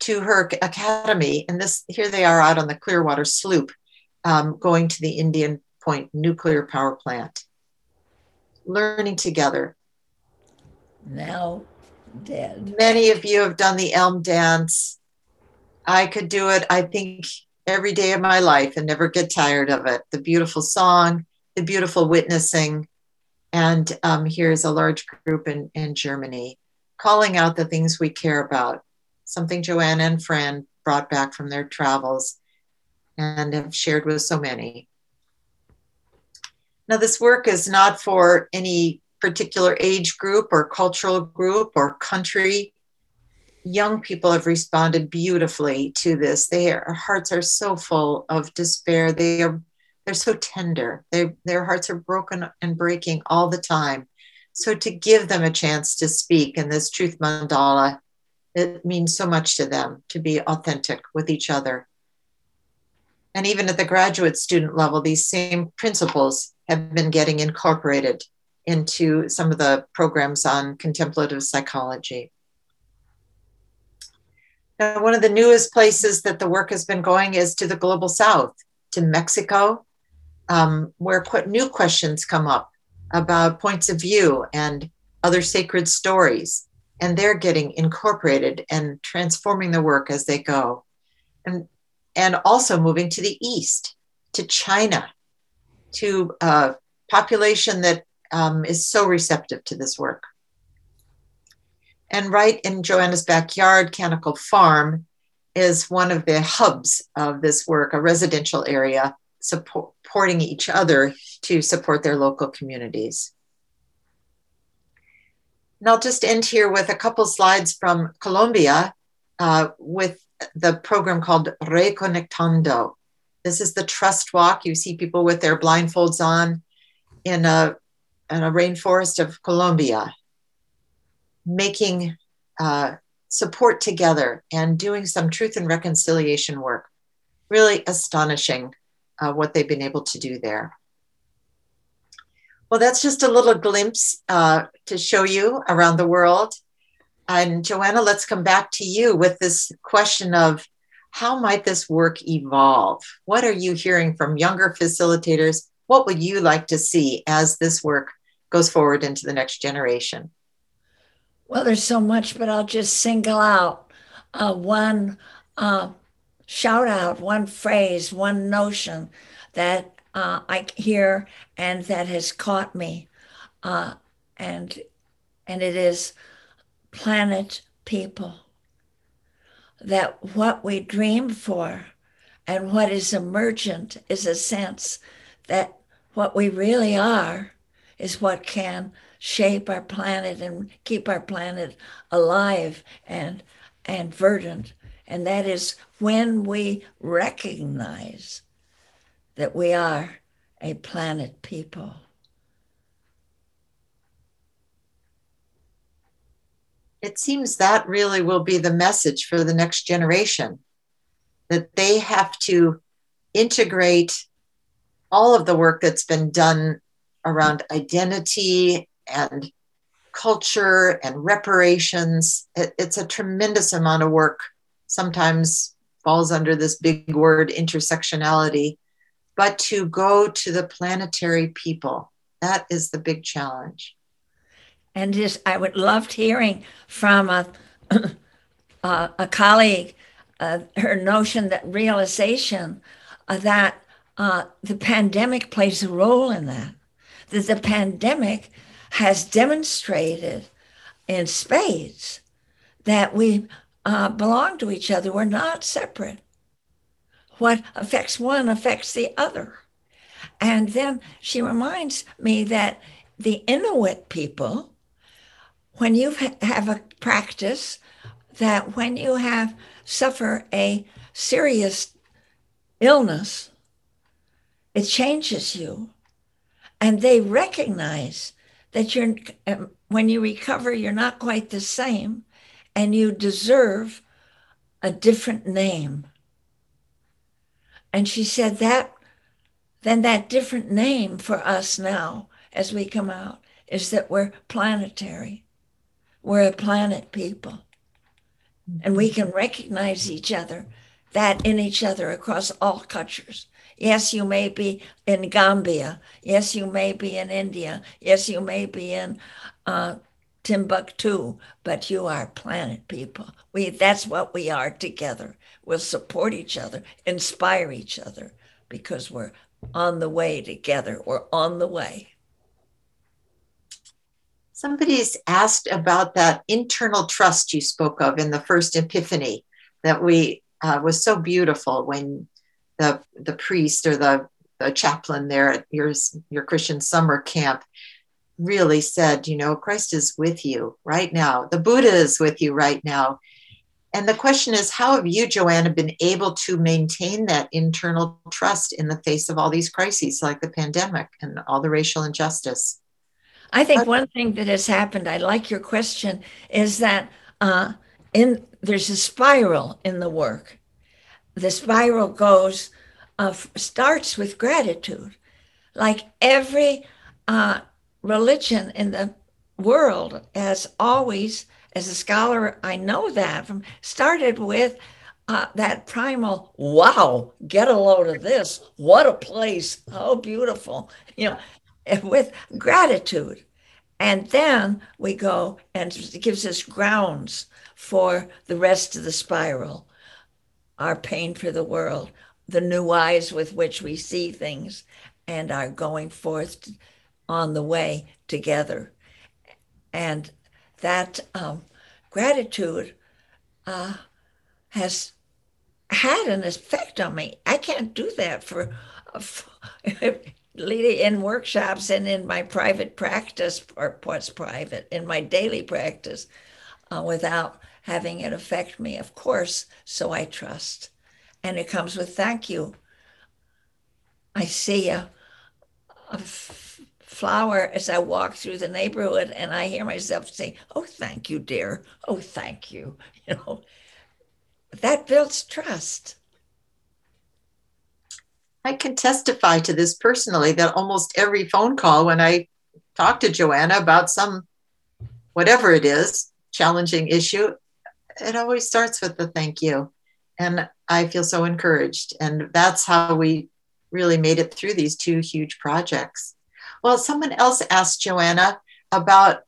to her academy. And this here they are out on the Clearwater Sloop, um, going to the Indian Point nuclear power plant learning together. Now dead. Many of you have done the elm dance. I could do it, I think, every day of my life and never get tired of it. The beautiful song, the beautiful witnessing. And um, here's a large group in, in Germany calling out the things we care about, something Joanna and Fran brought back from their travels and have shared with so many. Now, this work is not for any particular age group or cultural group or country. Young people have responded beautifully to this. Their hearts are so full of despair. They are they're so tender. They, their hearts are broken and breaking all the time. So to give them a chance to speak in this truth mandala, it means so much to them to be authentic with each other. And even at the graduate student level, these same principles have been getting incorporated into some of the programs on contemplative psychology. Now, one of the newest places that the work has been going is to the global south, to Mexico, um, where new questions come up about points of view and other sacred stories. And they're getting incorporated and transforming the work as they go. And, and also moving to the east, to China, to a population that um, is so receptive to this work. And right in Joanna's backyard, Canticle Farm is one of the hubs of this work, a residential area supporting each other to support their local communities. And I'll just end here with a couple slides from Colombia uh, with the program called Reconectando. This is the trust walk. You see people with their blindfolds on in a, in a rainforest of Colombia, making uh, support together and doing some truth and reconciliation work. Really astonishing uh, what they've been able to do there. Well, that's just a little glimpse uh, to show you around the world. And Joanna, let's come back to you with this question of how might this work evolve? What are you hearing from younger facilitators? What would you like to see as this work goes forward into the next generation? Well, there's so much, but I'll just single out uh, one uh, shout out, one phrase, one notion that uh, I hear and that has caught me, uh, and and it is planet people. That what we dream for and what is emergent is a sense that what we really are is what can shape our planet and keep our planet alive and and verdant and that is when we recognize that we are a planet people. It seems that really will be the message for the next generation that they have to integrate all of the work that's been done around identity and culture and reparations. It, it's a tremendous amount of work, sometimes falls under this big word intersectionality but to go to the planetary people. That is the big challenge. And just, I would love hearing from a, uh, a colleague uh, her notion that realization uh, that uh, the pandemic plays a role in that, that the pandemic has demonstrated in spades that we uh, belong to each other. We're not separate what affects one affects the other. And then she reminds me that the Inuit people, when you have a practice, that when you have suffer a serious illness, it changes you. And they recognize that you're, um, when you recover, you're not quite the same and you deserve a different name. And she said that then that different name for us now as we come out is that we're planetary. We're a planet people. And we can recognize each other, that in each other across all cultures. Yes, you may be in Gambia. Yes, you may be in India. Yes, you may be in uh, Timbuktu, but you are planet people. We that's what we are together. We'll support each other, inspire each other, because we're on the way together. We're on the way. Somebody's asked about that internal trust you spoke of in the first epiphany that we uh, was so beautiful when the the priest or the, the chaplain there at your your Christian summer camp really said, you know, Christ is with you right now. The Buddha is with you right now. And the question is, how have you, Joanna, been able to maintain that internal trust in the face of all these crises like the pandemic and all the racial injustice? I think one thing that has happened, I like your question, is that uh, in there's a spiral in the work. The spiral goes, uh, starts with gratitude. Like every uh, religion in the world has always as a scholar, I know that from started with uh, that primal, wow, get a load of this. What a place. How beautiful. You know, with gratitude. And then we go and it gives us grounds for the rest of the spiral, our pain for the world, the new eyes with which we see things, and our going forth on the way together. And that um, gratitude uh, has had an effect on me. I can't do that for, for leading in workshops and in my private practice, or what's private, in my daily practice, uh, without having it affect me, of course. So I trust. And it comes with thank you. I see a, a flower as I walk through the neighborhood and I hear myself say, Oh, thank you, dear. Oh, thank you. You know, that builds trust. I can testify to this personally that almost every phone call when I talk to Joanna about some, whatever it is, challenging issue, it always starts with the thank you. And I feel so encouraged. And that's how we really made it through these two huge projects. Well, someone else asked Joanna about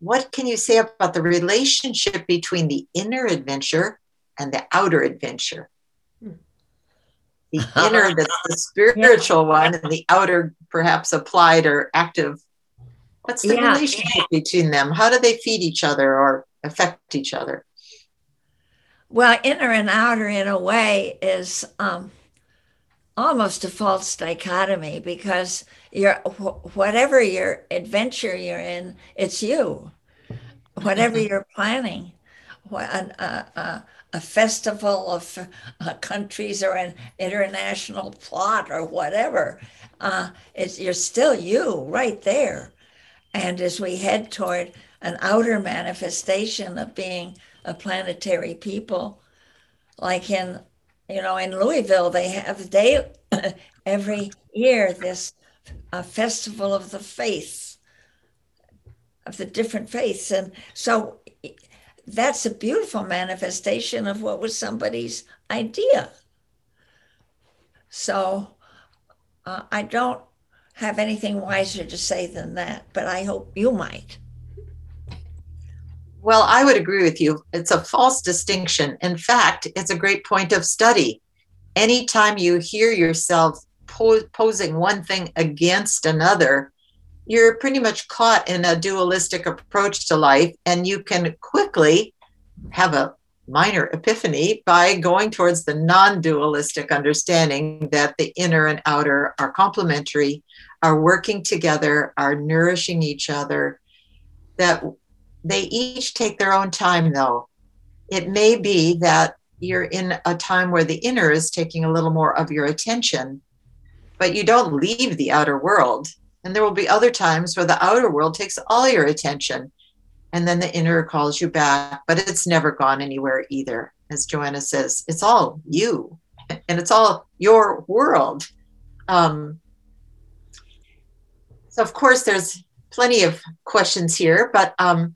what can you say about the relationship between the inner adventure and the outer adventure? The inner, that's the spiritual one, and the outer, perhaps applied or active. What's the Yeah. relationship between them? How do they feed each other or affect each other? Well, inner and outer, in a way, is um, almost a false dichotomy because you're wh- whatever your adventure you're in, it's you. Whatever you're planning, wha- an, uh, uh, a festival of uh, countries or an international plot or whatever, uh, it's you're still you right there. And as we head toward an outer manifestation of being a planetary people, like in you know in Louisville, they have they every year this uh, festival of the faiths of the different faiths, and so that's a beautiful manifestation of what was somebody's idea. So uh, I don't have anything wiser to say than that, but I hope you might. Well, I would agree with you. It's a false distinction. In fact, it's a great point of study. Anytime you hear yourself po- posing one thing against another, you're pretty much caught in a dualistic approach to life, and you can quickly have a minor epiphany by going towards the non dualistic understanding that the inner and outer are complementary, are working together, are nourishing each other, that they each take their own time, though. It may be that you're in a time where the inner is taking a little more of your attention, but you don't leave the outer world. And there will be other times where the outer world takes all your attention, and then the inner calls you back, but it's never gone anywhere either. As Joanna says, it's all you, and it's all your world. Um, so, of course, there's plenty of questions here, but um,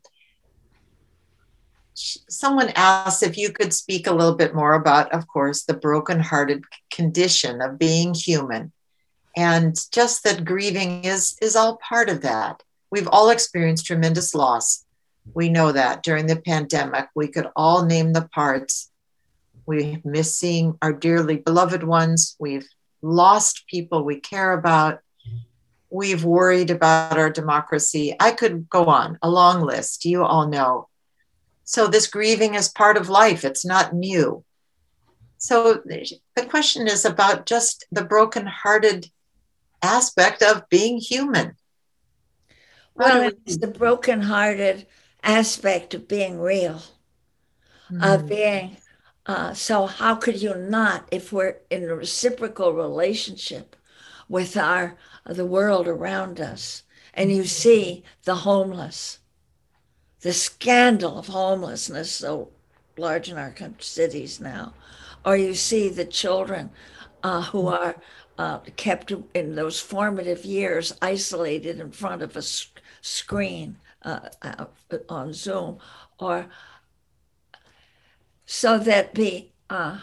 someone asked if you could speak a little bit more about, of course, the brokenhearted condition of being human, and just that grieving is is all part of that. We've all experienced tremendous loss. We know that during the pandemic, we could all name the parts. We miss seeing our dearly beloved ones. We've lost people we care about. We've worried about our democracy. I could go on, a long list. You all know. So, this grieving is part of life, it's not new. So, the question is about just the broken-hearted aspect of being human. Well, we- it's the broken-hearted aspect of being real, Mm. of being. Uh, so how could you not, if we're in a reciprocal relationship with our the world around us, and you see the homeless, the scandal of homelessness so large in our cities now, or you see the children uh, who are uh, kept in those formative years isolated in front of a s- screen uh, uh, on Zoom, or so that the uh,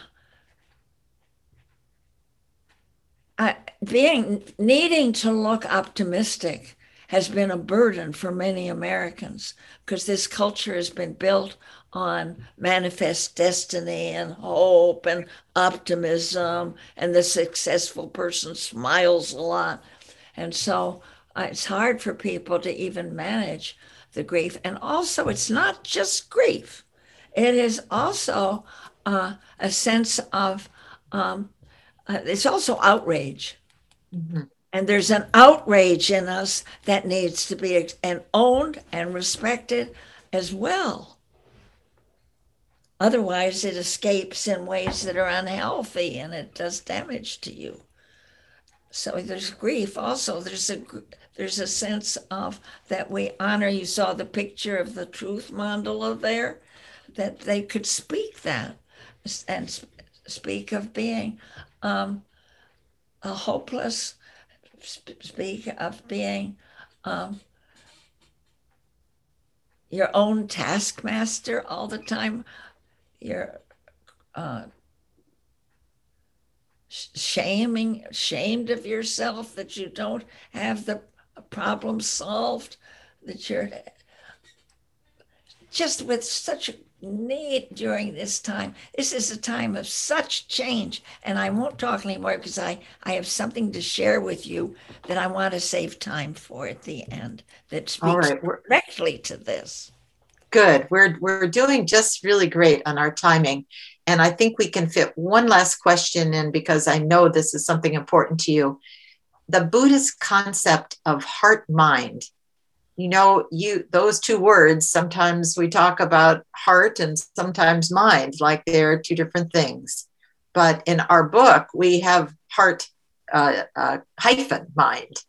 uh, being needing to look optimistic has been a burden for many Americans because this culture has been built on manifest destiny and hope and optimism, and the successful person smiles a lot. And so uh, it's hard for people to even manage the grief. And also, it's not just grief, it is also uh, a sense of, um, uh, it's also outrage. Mhm. And there's an outrage in us that needs to be ex- and owned and respected as well. Otherwise, it escapes in ways that are unhealthy and it does damage to you. So there's grief. Also, there's a there's a sense of that we honor. You saw the picture of the truth mandala there, that they could speak that and speak of being um, a hopeless, speak of being um, your own taskmaster all the time. You're uh, shaming, shamed of yourself that you don't have the problem solved, that you're just with such a need during this time. This is a time of such change. And I won't talk anymore because I, I have something to share with you that I want to save time for at the end that speaks right. Directly to this. Good. We're we're doing just really great on our timing. And I think we can fit one last question in because I know this is something important to you. The Buddhist concept of heart mind. You know, you those two words, sometimes we talk about heart and sometimes mind, like they're two different things. But in our book, we have heart uh, uh, hyphen mind.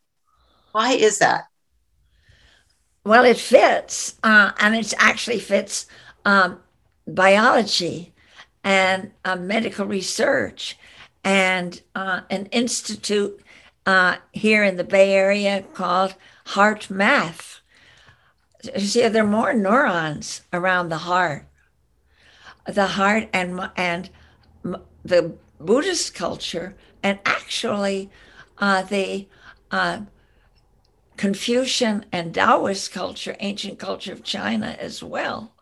Why is that? Well, it fits, uh, and it actually fits um, biology and uh, medical research and uh, an institute uh, here in the Bay Area called HeartMath. You see, there are more neurons around the heart. The heart and and the Buddhist culture, and actually uh, the uh, Confucian and Taoist culture, ancient culture of China as well,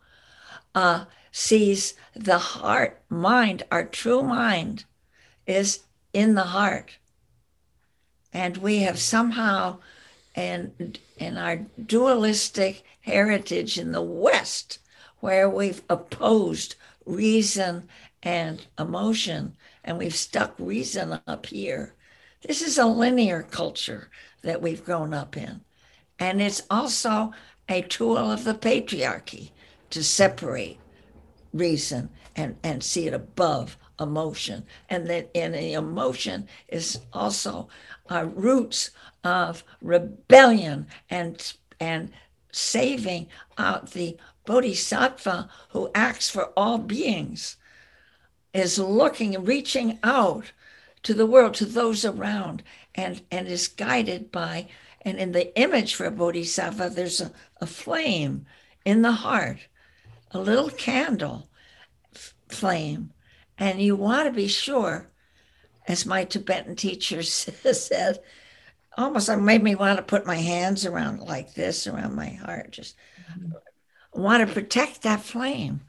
uh, sees the heart, mind, our true mind is in the heart. And we have somehow, in, in our dualistic heritage in the West, where we've opposed reason and emotion, and we've stuck reason up here. This is a linear culture that we've grown up in. And it's also a tool of the patriarchy to separate reason and, and see it above emotion. And that in the emotion is also uh, roots of rebellion and and saving out the bodhisattva who acts for all beings is looking reaching out to the world to those around and and is guided by and in the image for a bodhisattva there's a, a flame in the heart a little candle f- flame. And you want to be sure as my tibetan teacher said almost made me want to put my hands around like this around my heart just mm-hmm. want to protect that flame.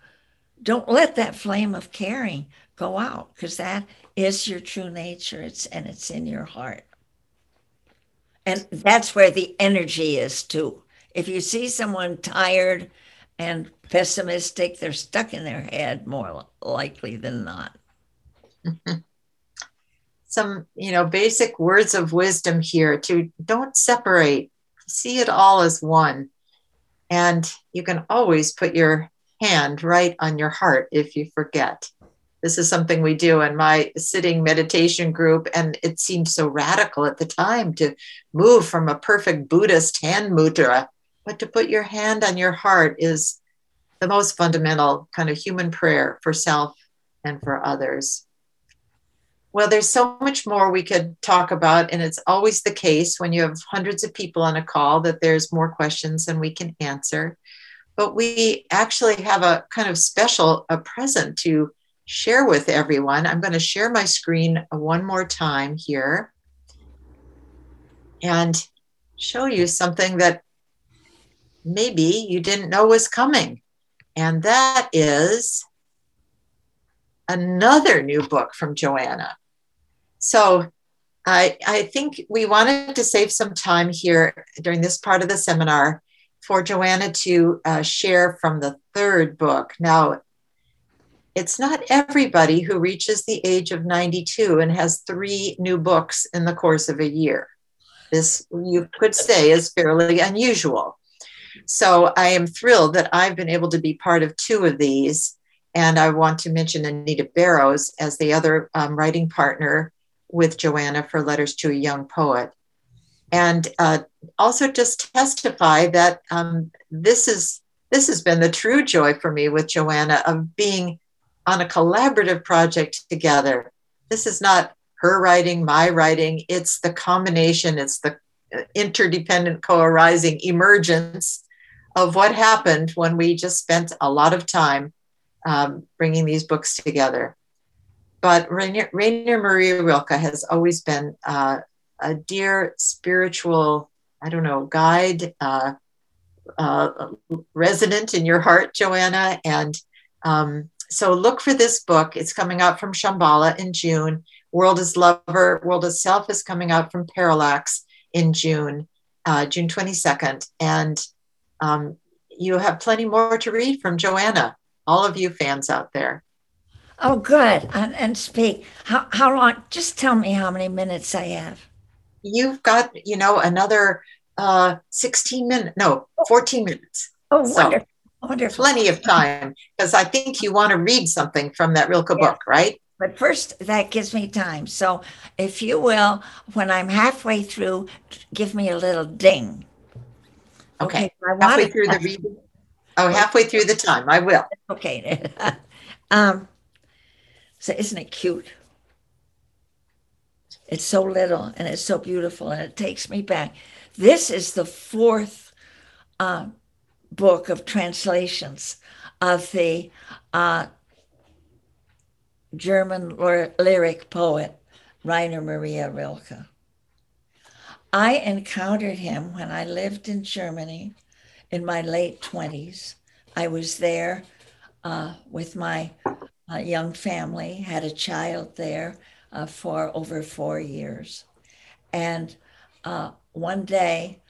Don't let that flame of caring go out because that is your true nature. It's and it's in your heart and that's where the energy is too. If you see someone tired and pessimistic they're stuck in their head more likely than not. Some you know basic words of wisdom here to don't separate. See it all as one. And you can always put your hand right on your heart if you forget this is something we do in my sitting meditation group and it seemed so radical at the time to move from a perfect buddhist hand mudra. But to put your hand on your heart is the most fundamental kind of human prayer for self and for others. Well there's so much more we could talk about and it's always the case when you have hundreds of people on a call that there's more questions than we can answer. But we actually have a kind of special a present to share with everyone. I'm going to share my screen one more time here and show you something that maybe you didn't know was coming. And that is another new book from Joanna. So I, I think we wanted to save some time here during this part of the seminar for Joanna to uh, share from the third book. Now, it's not everybody who reaches the age of 92 and has three new books in the course of a year. This, you could say, is fairly unusual. So I am thrilled that I've been able to be part of two of these. And I want to mention Anita Barrows as the other um, writing partner with Joanna for Letters to a Young Poet. And uh, also just testify that um, this is this has been the true joy for me with Joanna of being on a collaborative project together. This is not her writing, my writing. It's the combination, it's the interdependent co arising emergence of what happened when we just spent a lot of time um, bringing these books together. But Rainer, Rainer Maria Rilke has always been uh, a dear spiritual, I don't know, guide, uh, uh, resident in your heart, Joanna. And um, so look for this book. It's coming out from Shambhala in June. World as Lover, World as Self is coming out from Parallax in June, uh, June 22nd. And um, you have plenty more to read from Joanna, all of you fans out there. Oh, good. And, and speak. How, how long? Just tell me how many minutes I have. You've got, you know, another uh, 16 minutes, no, 14 minutes. Oh, wonderful. Wonderful. Plenty of time because I think you want to read something from that Rilke book, right? But first, that gives me time. So, if you will, when I'm halfway through, give me a little ding. Okay. I Halfway through the reading. Oh, halfway through the time. I will. Okay. um, so isn't it cute? It's so little and it's so beautiful and it takes me back. This is the fourth uh, book of translations of the uh, German lyric poet Rainer Maria Rilke. I encountered him when I lived in Germany in my late 20s. I was there uh, with my uh, young family, had a child there uh, for over four years. And uh, one day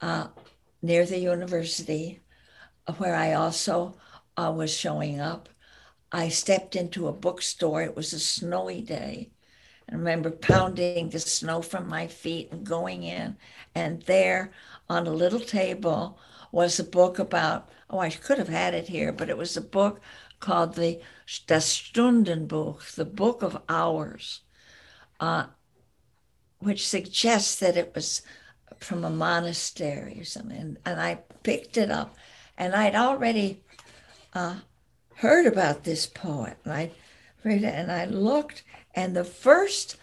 uh, near the university, where I also uh, was showing up, I stepped into a bookstore. It was a snowy day. I remember pounding the snow from my feet and going in. And there on a little table was a book about, oh, I could have had it here, but it was a book called the Das Stundenbuch, the Book of Hours, uh, which suggests that it was from a monastery or something. And, and I picked it up, and I'd already uh, heard about this poet, and I read it, and I looked, and the first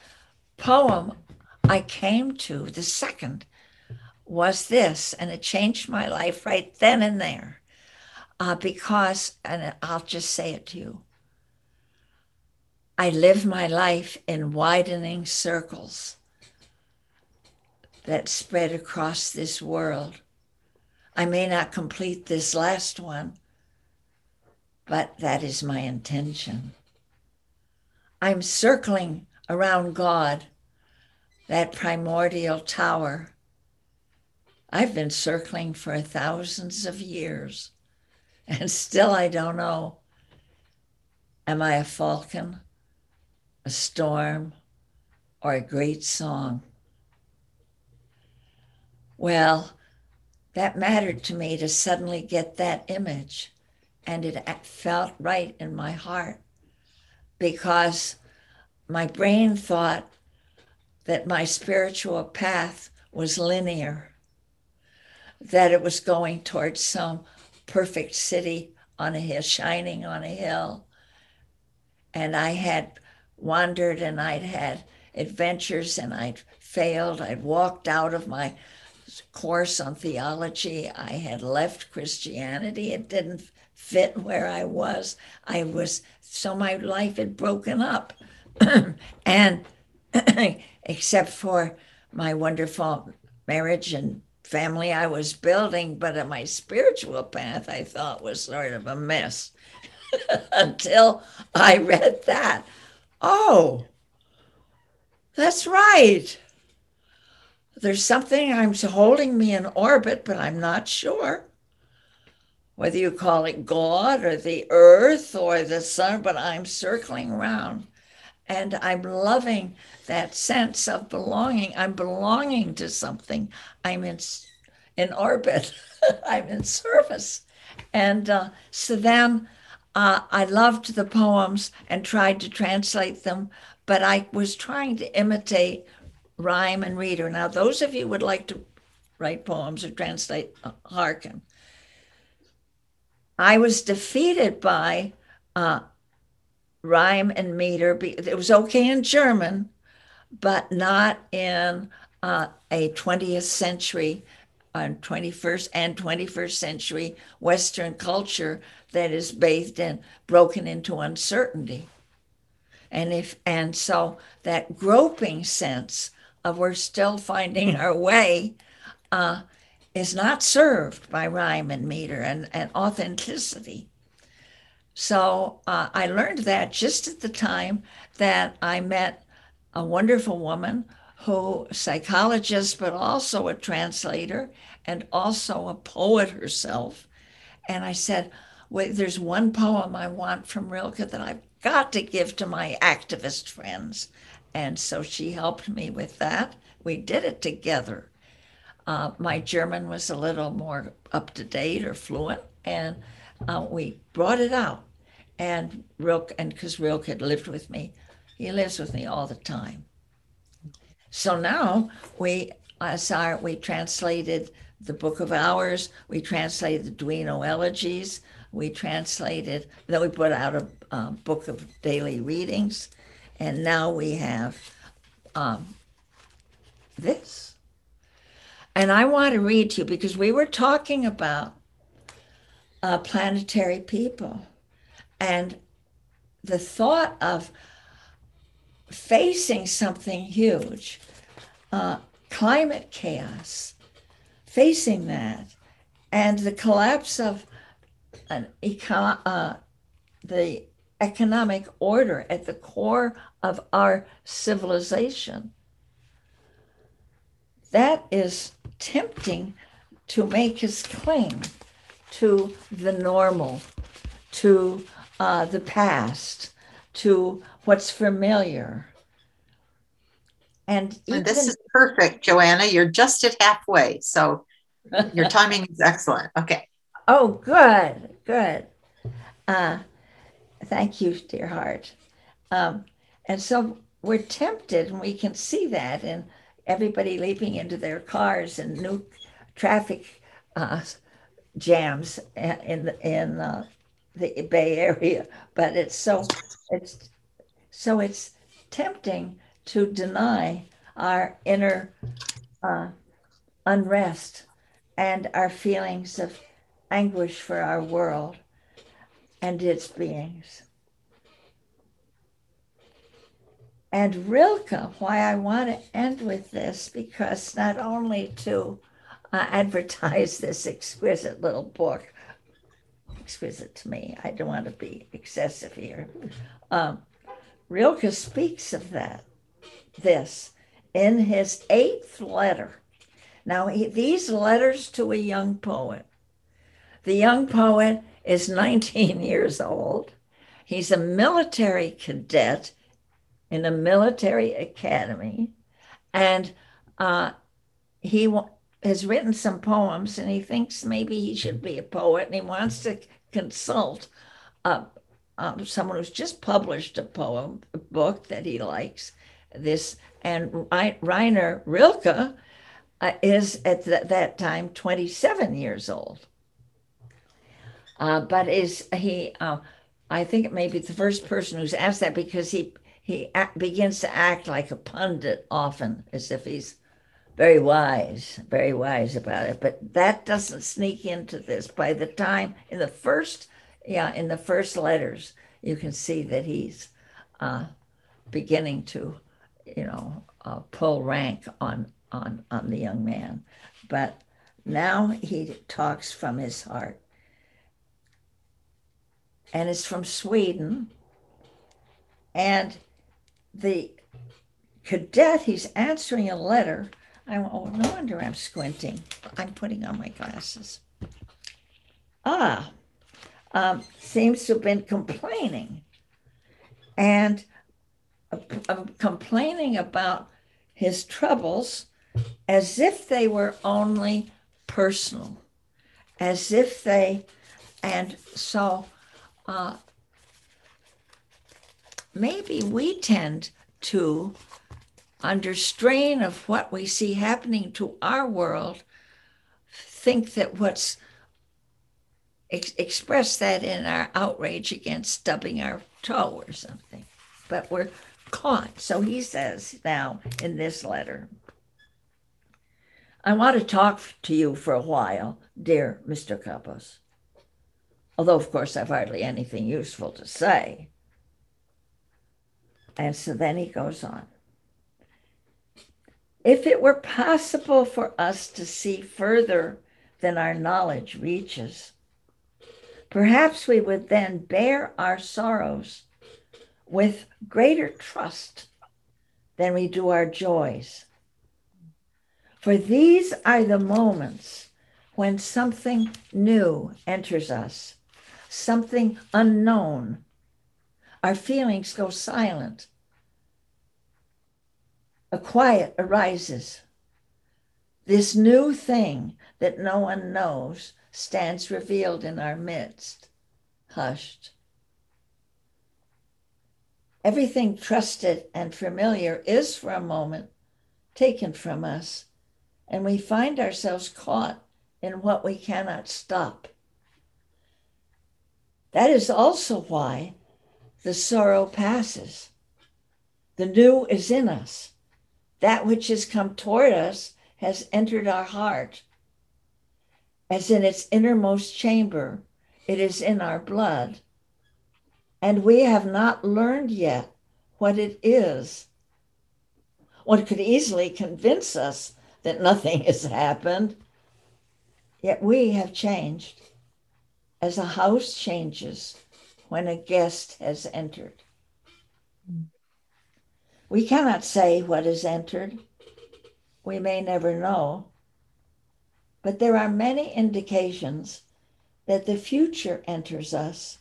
poem I came to, the second, was this, and it changed my life right then and there. Uh, because, and I'll just say it to you, I live my life in widening circles that spread across this world. I may not complete this last one, but that is my intention. I'm circling around God, that primordial tower. I've been circling for thousands of years, and still I don't know. Am I a falcon, a storm, or a great song? Well, that mattered to me to suddenly get that image, and it felt right in my heart because my brain thought that my spiritual path was linear, that it was going towards some perfect city on a hill, shining on a hill. And I had wandered and I'd had adventures and I'd failed. I'd walked out of my course on theology. I had left Christianity. It didn't fit where I was. I was, so my life had broken up. and except for my wonderful marriage and family I was building, but my spiritual path I thought was sort of a mess until I read that. Oh, that's right. There's something I'm holding me in orbit, but I'm not sure whether you call it God or the earth or the sun, but I'm circling around. And I'm loving that sense of belonging. I'm belonging to something. I'm in, in orbit, I'm in service. And uh, so then uh, I loved the poems and tried to translate them, but I was trying to imitate rhyme and reader. Now, those of you would like to write poems or translate, uh. I was defeated by uh, rhyme and meter. It was okay in German, but not in uh, a 20th century on 21st and 21st century Western culture that is bathed in broken into uncertainty. And if and so that groping sense of we're still finding our way uh, is not served by rhyme and meter and, and authenticity. So uh, I learned that just at the time that I met a wonderful woman who psychologist but also a translator and also a poet herself. And i said wait there's one poem i want from rilke that i've got to give to my activist friends and so she helped me with that. We did it together. Uh, my german was a little more up to date or fluent and uh, we brought it out. And rilke and because rilke had lived with me he lives with me all the time. So now we, as our, we translated the Book of Hours, we translated the Duino Elegies, we translated, then we put out a, a book of daily readings, and now we have um, this. And I want to read to you because we were talking about uh, planetary people and the thought of facing something huge, uh, climate chaos, facing that, and the collapse of an eco- uh, the economic order at the core of our civilization. That is tempting to make us cling to the normal, to uh, the past, to what's familiar. And, and this is perfect, Joanna. You're just at halfway. So your timing is excellent. Okay. Oh, good, good. Uh, thank you, dear heart. Um, and so we're tempted, and we can see that in everybody leaping into their cars and new traffic uh, jams in the, in uh, the Bay Area. But it's so it's so it's tempting to deny our inner uh, unrest and our feelings of anguish for our world and its beings. And Rilke, why I want to end with this, because not only to uh, advertise this exquisite little book, exquisite to me, I don't want to be excessive here. Um, Rilke speaks of that, this, in his eighth letter. Now, he, these letters to a young poet. The young poet is 19 years old. He's a military cadet in a military academy, and uh, he w- has written some poems, and he thinks maybe he should be a poet, and he wants to consult uh, um, someone who's just published a poem a book that he likes. This and Rainer Rilke uh, is at th- that time 27 years old. Uh, but is he? Uh, I think it may be the first person who's asked that because he he begins to act like a pundit often, as if he's very wise, very wise about it. But that doesn't sneak into this. By the time in the first yeah, in the first letters, you can see that he's uh, beginning to, you know, uh, pull rank on on on the young man, but now he talks from his heart, and it's from Sweden, and the cadet he's answering a letter. I oh no wonder I'm squinting. I'm putting on my glasses. Ah, um, seems to have been complaining and uh, uh, complaining about his troubles as if they were only personal, as if they, and so uh, maybe we tend to, under strain of what we see happening to our world, think that what's ex- express that in our outrage against stubbing our toe or something. But we're caught. So he says now in this letter I want to talk to you for a while, dear Mr. Kappus. Although, of course, I've hardly anything useful to say. And so then he goes on. If it were possible for us to see further than our knowledge reaches, perhaps we would then bear our sorrows with greater trust than we do our joys. For these are the moments when something new enters us, something unknown. Our feelings go silent. A quiet arises. This new thing that no one knows stands revealed in our midst, hushed. Everything trusted and familiar is for a moment taken from us, and we find ourselves caught in what we cannot stop. That is also why the sorrow passes. The new is in us. That which has come toward us has entered our heart. As in its innermost chamber, it is in our blood and we have not learned yet what it is. One could easily convince us that nothing has happened, yet we have changed as a house changes when a guest has entered. We cannot say what has entered. We may never know. But there are many indications that the future enters us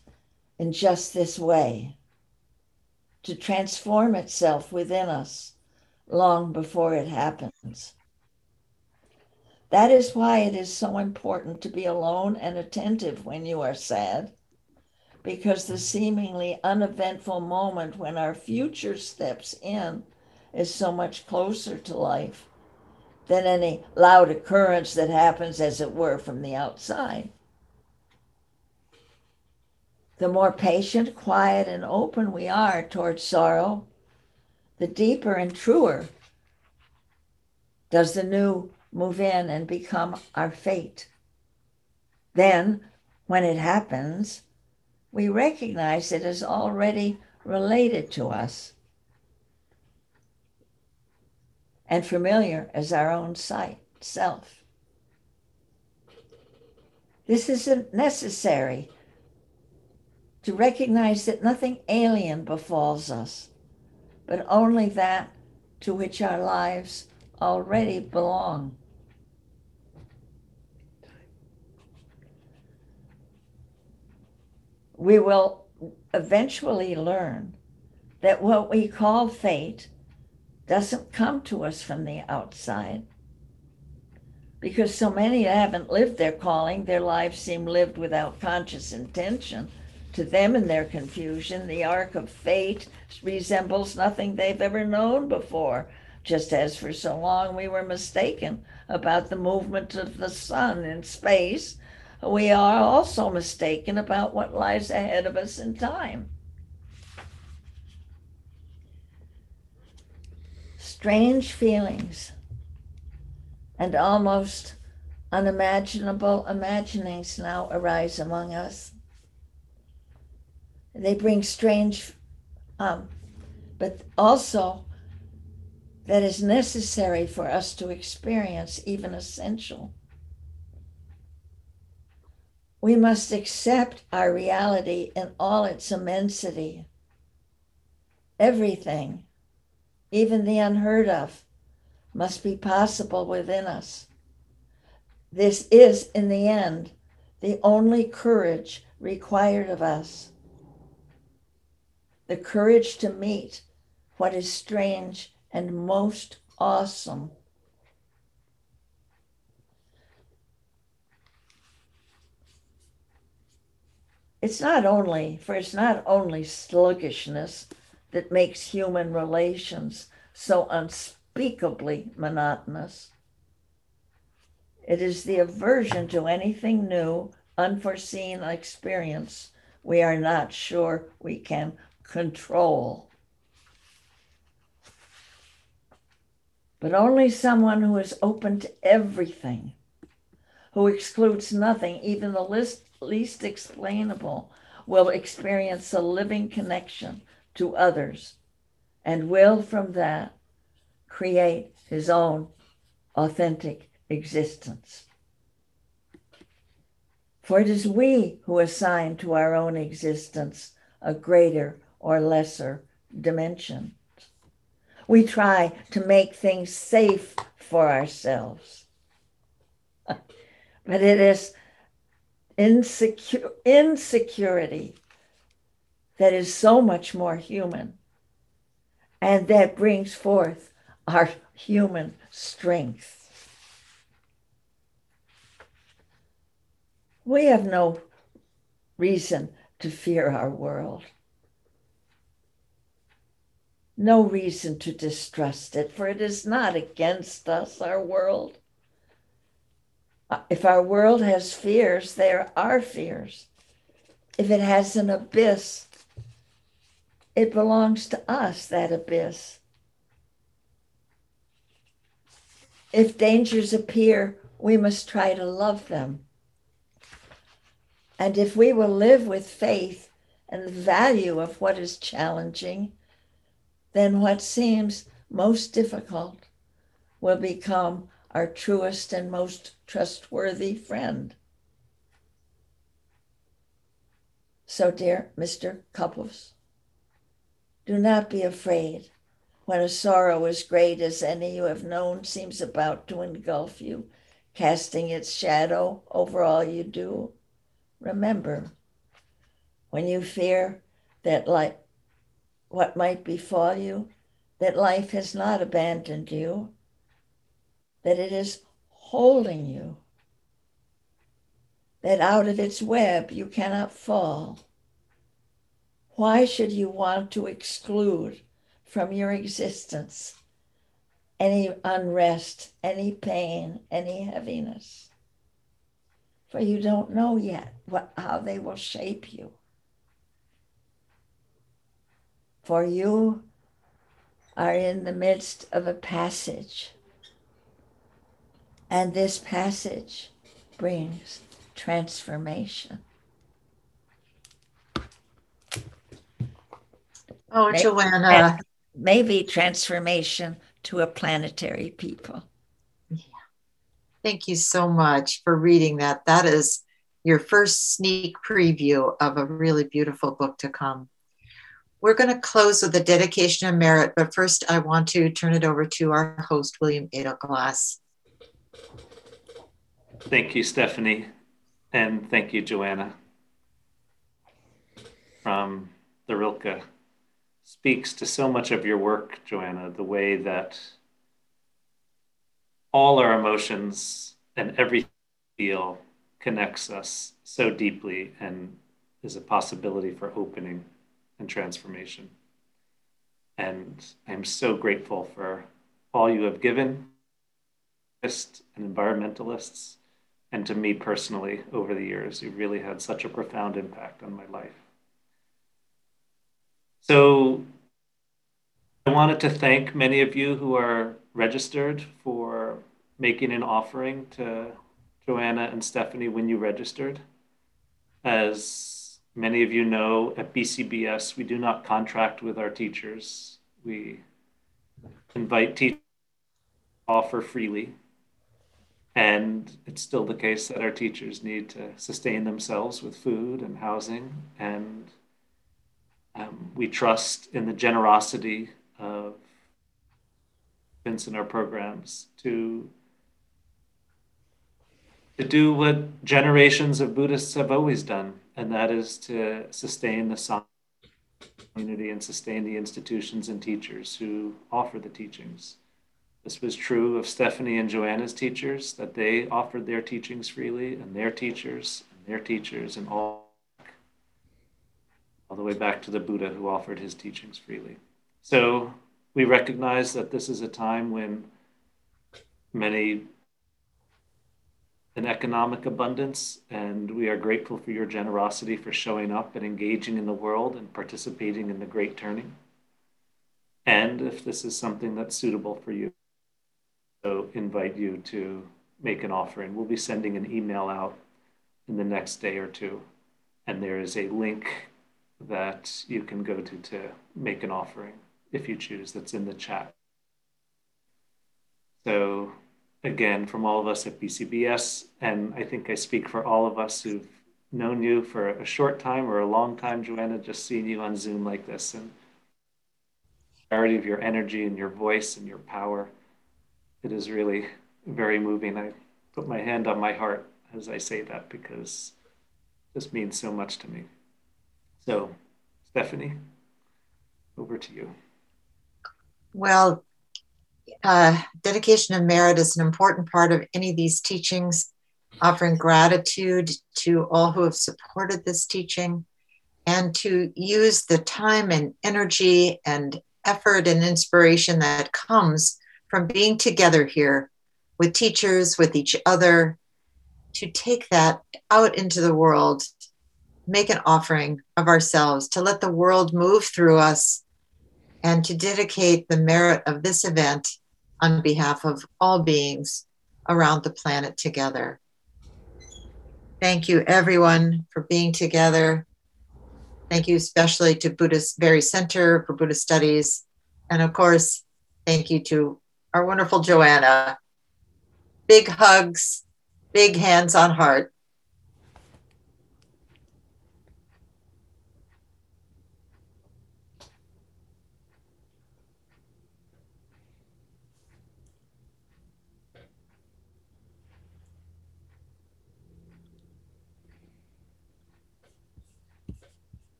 in just this way to transform itself within us long before it happens. That is why it is so important to be alone and attentive when you are sad, because the seemingly uneventful moment when our future steps in is so much closer to life than any loud occurrence that happens, as it were, from the outside. The more patient, quiet, and open we are towards sorrow, the deeper and truer does the new move in and become our fate. Then, when it happens, we recognize it as already related to us and familiar as our own sight, self. This isn't necessary to recognize that nothing alien befalls us, but only that to which our lives already belong. We will eventually learn that what we call fate doesn't come to us from the outside. Because so many haven't lived their calling, their lives seem lived without conscious intention to them in their confusion, the arc of fate resembles nothing they've ever known before, just as for so long we were mistaken about the movement of the sun in space. We are also mistaken about what lies ahead of us in time. Strange feelings and almost unimaginable imaginings now arise among us they bring strange, um, but also that is necessary for us to experience, even essential. We must accept our reality in all its immensity. Everything, even the unheard of, must be possible within us. This is, in the end, the only courage required of us the courage to meet what is strange and most awesome. It's not only, for it's not only sluggishness that makes human relations so unspeakably monotonous. It is the aversion to anything new, unforeseen experience we are not sure we can control. but only someone who is open to everything, who excludes nothing, even the least, least explainable, will experience a living connection to others and will from that create his own authentic existence. For it is we who assign to our own existence a greater or lesser dimension. We try to make things safe for ourselves. but it is insecure, insecurity that is so much more human and that brings forth our human strength. We have no reason to fear our world, no reason to distrust it, for it is not against us, our world. If our world has fears, there are fears. If it has an abyss, it belongs to us, that abyss. If dangers appear, we must try to love them. And if we will live with faith and the value of what is challenging, then what seems most difficult will become our truest and most trustworthy friend. So, dear Mr. Kappus, do not be afraid when a sorrow as great as any you have known seems about to engulf you, casting its shadow over all you do. Remember, when you fear that like what might befall you, that life has not abandoned you, that it is holding you, that out of its web you cannot fall. Why should you want to exclude from your existence any unrest, any pain, any heaviness? for you don't know yet what, how they will shape you. For you are in the midst of a passage, and this passage brings transformation. Oh, Maybe- Joanna, Maybe transformation to a planetary people. Yeah. thank you so much for reading that. That is your first sneak preview of a really beautiful book to come. We're going to close with a dedication of merit, but first I want to turn it over to our host, William Edelglass. Thank you, Stephanie. And thank you, Joanna. From the Rilke speaks to so much of your work, Joanna, the way that all our emotions and we feel connects us so deeply and is a possibility for opening and transformation. And I'm so grateful for all you have given and environmentalists and to me personally over the years. You really had such a profound impact on my life. So I wanted to thank many of you who are registered for making an offering to Joanna and Stephanie when you registered. As many of you know, at BCBS, we do not contract with our teachers. We invite teachers to offer freely. And it's still the case that our teachers need to sustain themselves with food and housing. And um, we trust in the generosity of students in our programs to to do what generations of Buddhists have always done, and that is to sustain the community and sustain the institutions and teachers who offer the teachings. This was true of Stephanie and Joanna's teachers, that they offered their teachings freely, and their teachers, and their teachers, and all, all the way back to the Buddha who offered his teachings freely. So we recognize that this is a time when many an economic abundance, and we are grateful for your generosity for showing up and engaging in the world and participating in the great turning. And if this is something that's suitable for you, So invite you to make an offering. We'll be sending an email out in the next day or two. And there is a link that you can go to to make an offering if you choose that's in the chat. So again, from all of us at BCBS, and I think I speak for all of us who've known you for a short time or a long time, Joanna, just seeing you on Zoom like this and the clarity of your energy and your voice and your power. It is really very moving. I put my hand on my heart as I say that because this means so much to me. So, Stephanie, over to you. Well, uh, dedication of merit is an important part of any of these teachings, offering gratitude to all who have supported this teaching and to use the time and energy and effort and inspiration that comes from being together here with teachers, with each other, to take that out into the world, make an offering of ourselves, to let the world move through us, and to dedicate the merit of this event on behalf of all beings around the planet together. Thank you, everyone, for being together. Thank you especially to Buddhist Barre Center for Buddhist Studies. And of course, thank you to our wonderful Joanna. Big hugs, big hands on heart.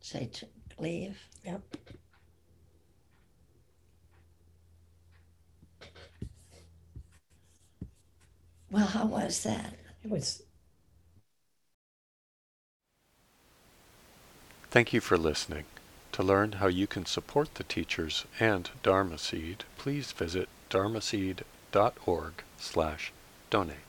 Say to leave. Yep. Well, how was that? It was Thank you for listening. To learn how you can support the teachers and Dharma Seed, please visit dharmaseed.org slash donate.